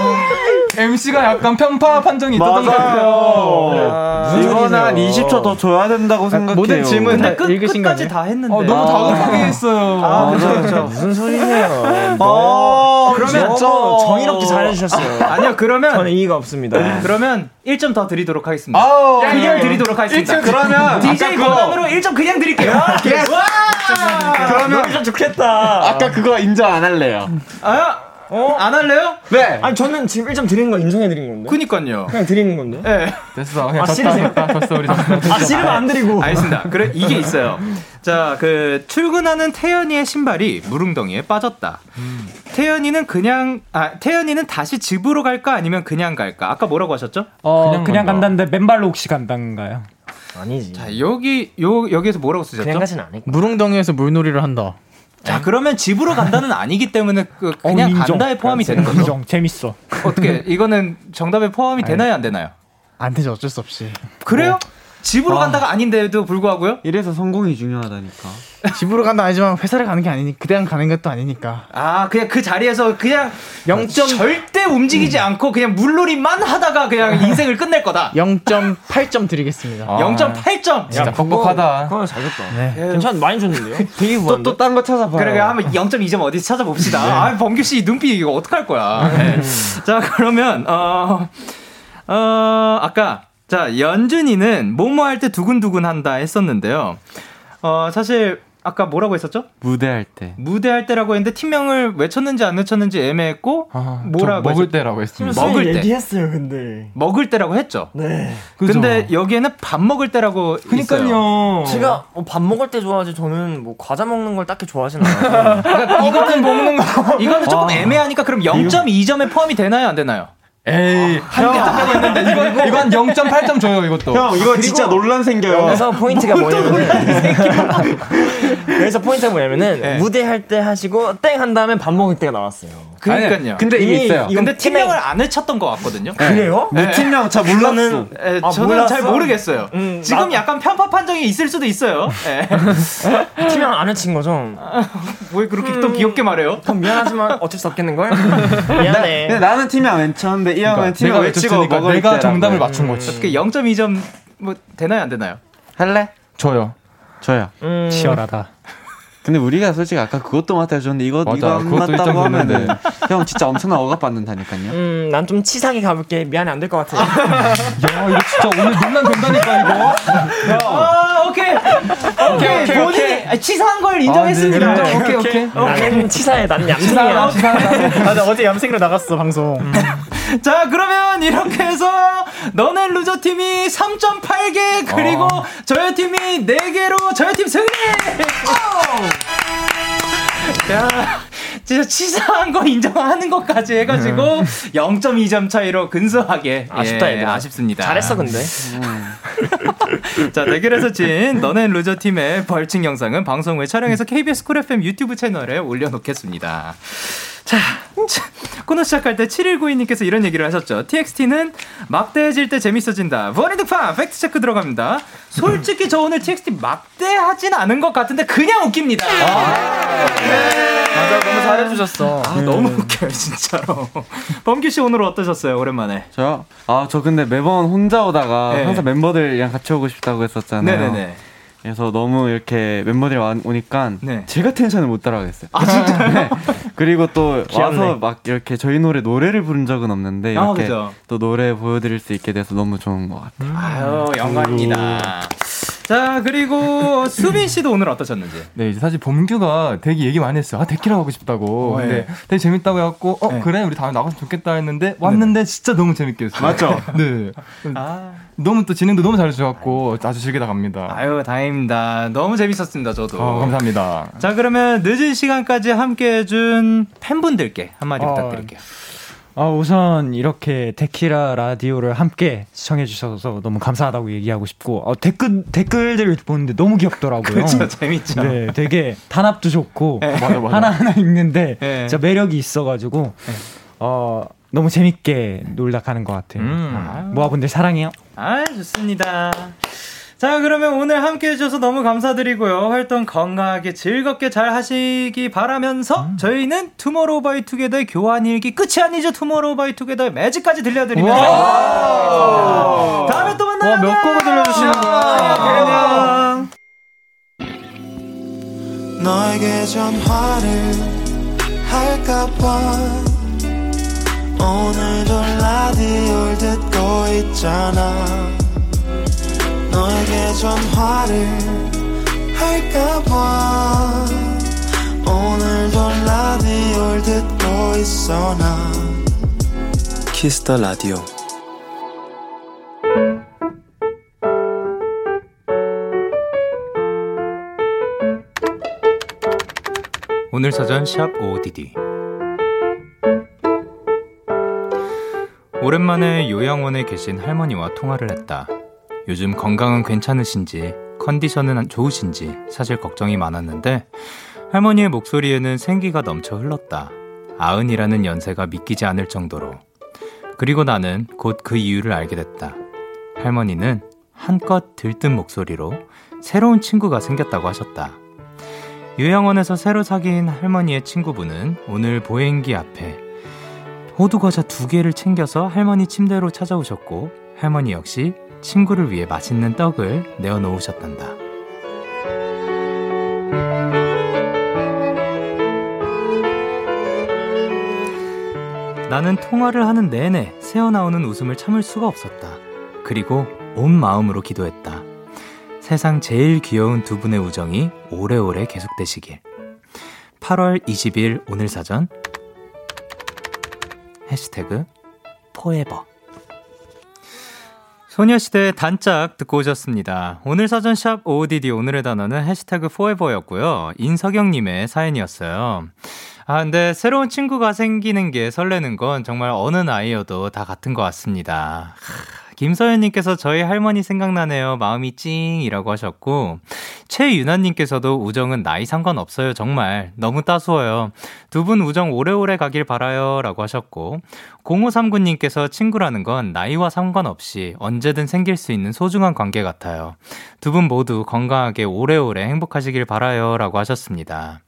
MC가 약간 편파 판정이 있었던 것 같아요. 이거는 한 20초 더 줘야 된다고 생각해요. 모든 질문 다 끝, 읽으신 끝까지 거지? 다 했는데. 어, 너무 다급하게 했어요. 아, 그죠, 그죠. 무슨 소리예요? 어, 그러면 진짜 정의롭게 잘해주셨어요. *laughs* 아니요, 그러면. 저는 이의가 없습니다. 그러면 1점 더 드리도록 하겠습니다. 아우, 그냥 드리도록 하겠습니다. 그러면 *laughs* DJ 권한으로 1점 그냥 드릴게요. 와! 그러면 좀 좋겠다. 아까 그거 인정 안 할래요. 아, 어? 안 할래요? 네. 아니 저는 지금 1점 드리는 거 인정해 드린 건데. 그니까요. 그냥 드리는 건데. 예. 됐어. 그냥 아, 졌다, 싫으세요? 졌다, 졌어, 우리 졌다. 아 싫으면 안 드리고. 알겠습니다. 그래 이게 있어요. *laughs* 자, 그 출근하는 태연이의 신발이 무릉덩이에 빠졌다. 태연이는 그냥 아 태연이는 다시 집으로 갈까 아니면 그냥 갈까? 아까 뭐라고 하셨죠? 어, 그냥 그냥, 간다. 간다는데 맨발로 혹시 간단가요? 아니지. 자, 여기 요 여기에서 뭐라고 쓰셨죠? 그냥 가진 않을 거야. 무릉덩이에서 물놀이를 한다. 자, 그러면 집으로 간다는 *laughs* 아니기 때문에 그 그냥 어. 간다에 포함이 되는 거죠. 인정. 재밌어. 어떻게 *laughs* 이거는 정답에 포함이 되나요, 안 되나요? 안 되죠 어쩔 수 없이. 그래요? 집으로 간다가 아닌데도 불구하고요? 이래서 성공이 중요하다니까. *laughs* 집으로 간다 아니지만 회사를 가는 게 아니니 그냥 가는 것도 아니니까. 아, 그냥 그 자리에서 그냥 0점 절대 움직이지 않고 그냥 물놀이만 하다가 그냥 *laughs* 인생을 끝낼 거다. 0.8점 드리겠습니다. 아, 0.8점. 진짜 뻑뻑하다. 그건 잘 줬다. 네. 괜찮 많이 줬는데요. *laughs* 되게 부한데. 또딴 거 찾아봐요. 그래, 한번 0.2점 어디서 찾아봅시다. 아, 범규 씨 눈빛 이거 어떡할 거야. 네. 자, 그러면, 어, 어, 아까, 자, 연준이는 뭐뭐 할 때 두근두근 한다 했었는데요. 어, 사실, 아까 뭐라고 했었죠? 무대할 때. 무대할 때라고 했는데 팀명을 외쳤는지 안 외쳤는지 애매했고, 아, 뭐라고 저 먹을 했었- 때라고 했습니다. 먹을 때. 얘기했어요, 근데. 먹을 때라고 했죠. 네. 그죠? 근데 여기에는 밥 먹을 때라고 있어요. 그니까요. 제가 뭐 밥 먹을 때 좋아하지 저는 뭐 과자 먹는 걸 딱히 좋아하진 않아요. 그러니까 이거는 먹는 거. 이거는 조금 아. 애매하니까 그럼 0.2점에 포함이 되나요, 안 되나요? 에이, 한개 딱 했는데, 이거, 한 0.8점 줘요, 이것도. 형 이거 진짜 논란 생겨요. 여기서 포인트가 뭐냐면은 여기서 포인트가 뭐냐면은 네. 무대 할 때 하시고 땡 한 다음에 밥 먹을 때가 나왔어요. 그러니까요. 근데 이게 있어요. 이건 근데 팀명을 안 외쳤던 것 같거든요. 그래요? 내 팀명 잘 몰랐어. 에, 아, 저는 몰랐어? 잘 모르겠어요. 음, 지금 나- 약간 편파 판정이 있을 수도 있어요. *laughs* 예. 팀명 안 외친 거죠? *laughs* 왜 그렇게 또 귀엽게 말해요? 그럼 미안하지만 어쩔 수 없겠는 걸. *laughs* 미안해. 나는 팀명 안 쳤는데 이 형은 그러니까 내가 외치고 먹을 내가 정답을 해. 맞춘 거지. 어떻게 0.2점 뭐 되나요, 안 되나요? 할래? 줘요. 저요. 음, 치열하다. 근데 우리가 솔직히 아까 그것도 맡아줬는데 이거 맞아, 이거 안 맞다고 하면은. 형 진짜 엄청난 억압 받는다니까요. 음, 난 좀 치사하게 가볼게. 미안해 안 될 것 같아. 야, 이거 진짜 오늘 논란 된다니까, 이거. 아, 오케이. 오케이. 오케이, 오케이. 아, 치사한 걸 인정했습니다. 아, 네, 인정. 오케이, 오케이. 나는 치사해. 난 얌생이야. *laughs* 아, 나 어제 얌생이로 나갔어 방송. *laughs* 자, 그러면 이렇게 해서 너네 루저 팀이 3.8개 그리고 저희 팀이 4개로 저희 팀 승리! 야, 진짜 치사한 거 인정하는 것까지 해가지고 0.2점 차이로 근소하게 아쉽다, 예. 아쉽습니다. 잘했어 근데. *laughs* 자, 대결에서 진 너네 루저 팀의 벌칙 영상은 방송 후에 촬영해서 KBS 쿨 FM 유튜브 채널에 올려놓겠습니다. 자, 자, *laughs* 코너 시작할 때 7192님께서 이런 얘기를 하셨죠. TXT는 막대해질 때 재밌어진다. 버니드파 팩트 체크 들어갑니다. 솔직히 저 오늘 TXT 막대하진 않은 것 같은데 그냥 웃깁니다. 맞아 너무 잘해주셨어. 아, 너무 웃겨요, 진짜로. *laughs* 범규 씨 오늘 어떠셨어요, 오랜만에? 저요? 아, 저 근데 매번 혼자 오다가 네. 항상 멤버들이랑 같이 오고 싶다고 했었잖아요. 네네네. 그래서 너무 이렇게 멤버들이 와, 오니까 네. 제가 텐션을 못 따라가겠어요. 아, 진짜요? 네. 그리고 또 귀엽네. 와서 막 이렇게 저희 노래 노래를 부른 적은 없는데 아, 이렇게 그죠. 또 노래 보여드릴 수 있게 돼서 너무 좋은 것 같아요. 아유, 영광입니다. 자, 그리고 수빈 씨도 오늘 어떠셨는지? 네, 이제 사실 범규가 되게 얘기 많이 했어요. 아, 데키라 가고 싶다고. 어, 예. 근데 되게 재밌다고 해갖고, 어, 네. 그래, 우리 다음에 나갔으면 좋겠다 했는데, 왔는데 진짜 너무 재밌게 했어요. 맞죠? *laughs* 네. 아. 너무 또 진행도 너무 잘해주셔갖고, 아주 즐기다 갑니다. 아유, 다행입니다. 너무 재밌었습니다, 저도. 어, 감사합니다. 자, 그러면 늦은 시간까지 함께 해준 팬분들께 한마디 어, 부탁드릴게요. 아, 우선 이렇게 데키라 라디오를 함께 시청해 주셔서 너무 감사하다고 얘기하고 싶고 어, 댓글 댓글들을 보는데 너무 귀엽더라고요. 그렇죠, 재밌죠. 네, 되게 단합도 좋고 네. 하나 하나 읽는데 네. 진짜 매력이 있어가지고 어 너무 재밌게 놀다 가는 것 같아요. 음. 모아분들 사랑해요. 아, 좋습니다. 자, 그러면 오늘 함께 해주셔서 너무 감사드리고요. 활동 건강하게 즐겁게 잘 하시기 바라면서 저희는 투모로우 바이 투게더의 교환일기 끝이 아니죠. 투모로우 바이 투게더의 Magic까지 들려드리면서 다음에 또 만나요. 몇 곡을 들려주시는 거야? 너에게 전화를 할까봐 오늘도 라디오를 듣고 있잖아 너에게 전화를 할까봐. 오늘도 라디오를 듣고 있어 나. 키스터 라디오 오늘 사전 샵 OODD 오랜만에 요양원에 계신 할머니와 통화를 했다. 요즘 건강은 괜찮으신지, 컨디션은 좋으신지 사실 걱정이 많았는데 할머니의 목소리에는 생기가 넘쳐 흘렀다. 아흔이라는 연세가 믿기지 않을 정도로. 그리고 나는 곧 그 이유를 알게 됐다. 할머니는 한껏 들뜬 목소리로 새로운 친구가 생겼다고 하셨다. 요양원에서 새로 사귄 할머니의 친구분은 오늘 보행기 앞에 호두 과자 두 개를 챙겨서 할머니 침대로 찾아오셨고 할머니 역시 친구를 위해 맛있는 떡을 내어 놓으셨단다. 나는 통화를 하는 내내 새어나오는 웃음을 참을 수가 없었다. 그리고 온 마음으로 기도했다. 세상 제일 귀여운 두 분의 우정이 오래오래 계속되시길. 8월 20일 오늘 사전 해시태그 포에버 소녀시대 단짝 듣고 오셨습니다. 오늘 사전샵 OODD 오늘의 단어는 해시태그 포에버였고요. 인석영님의 사연이었어요. 아, 근데 새로운 친구가 생기는 게 설레는 건 정말 어느 나이여도 다 같은 것 같습니다. 김서연님께서 저희 할머니 생각나네요. 마음이 찡이라고 하셨고, 최유나님께서도 우정은 나이 상관없어요. 정말. 너무 따스워요. 두 분 우정 오래오래 가길 바라요. 라고 하셨고, 0539님께서 친구라는 건 나이와 상관없이 언제든 생길 수 있는 소중한 관계 같아요. 두 분 모두 건강하게 오래오래 행복하시길 바라요. 라고 하셨습니다.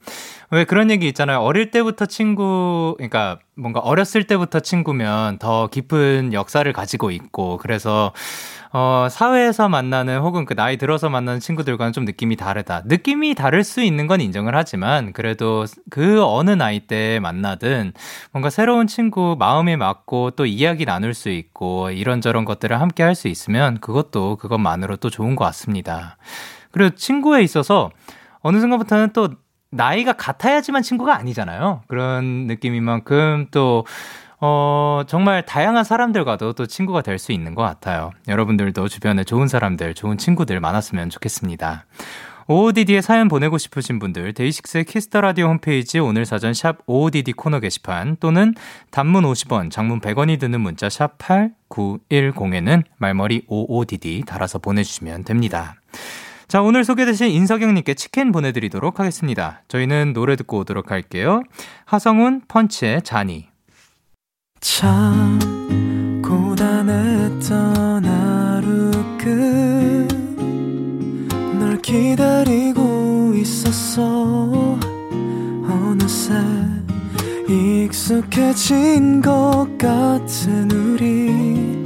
왜 그런 얘기 있잖아요. 어릴 때부터 친구, 그러니까 뭔가 어렸을 때부터 친구면 더 깊은 역사를 가지고 있고, 그래서, 어, 사회에서 만나는 혹은 그 나이 들어서 만나는 친구들과는 좀 느낌이 다르다. 느낌이 다를 수 있는 건 인정을 하지만, 그래도 그 어느 나이 때 만나든 뭔가 새로운 친구 마음에 맞고 또 이야기 나눌 수 있고, 이런저런 것들을 함께 할 수 있으면 그것도 그것만으로 또 좋은 것 같습니다. 그리고 친구에 있어서 어느 순간부터는 또 나이가 같아야지만 친구가 아니잖아요. 그런 느낌인 만큼 또, 어, 정말 다양한 사람들과도 또 친구가 될 수 있는 것 같아요. 여러분들도 주변에 좋은 사람들, 좋은 친구들 많았으면 좋겠습니다. OODD에 사연 보내고 싶으신 분들, 데이식스의 키스터 라디오 홈페이지 오늘 사전 샵 OODD 코너 게시판 또는 단문 50원, 장문 100원이 드는 문자 샵 8910에는 말머리 OODD 달아서 보내주시면 됩니다. 자, 오늘 소개되신 인석영님께 치킨 보내드리도록 하겠습니다. 저희는 노래 듣고 오도록 할게요. 하성운 펀치의 자니. 참 고단했던 하루 끝널 기다리고 있었어 어느새 익숙해진 것 같은 우리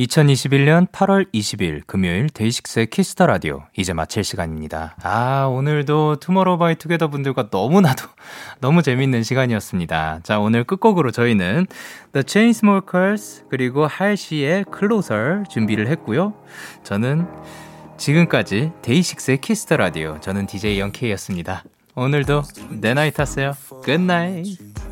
2021년 8월 20일 금요일 데이식스의 키스터 라디오 이제 마칠 시간입니다. 아, 오늘도 투모로우 바이 투게더 분들과 너무나도 *laughs* 너무 재밌는 시간이었습니다. 자, 오늘 끝곡으로 저희는 The Chainsmokers 그리고 할시의 Closer 준비를 했고요. 저는 지금까지 데이식스의 키스터 라디오 저는 DJ 영케이였습니다. 오늘도 내 나이 탔어요. Good night.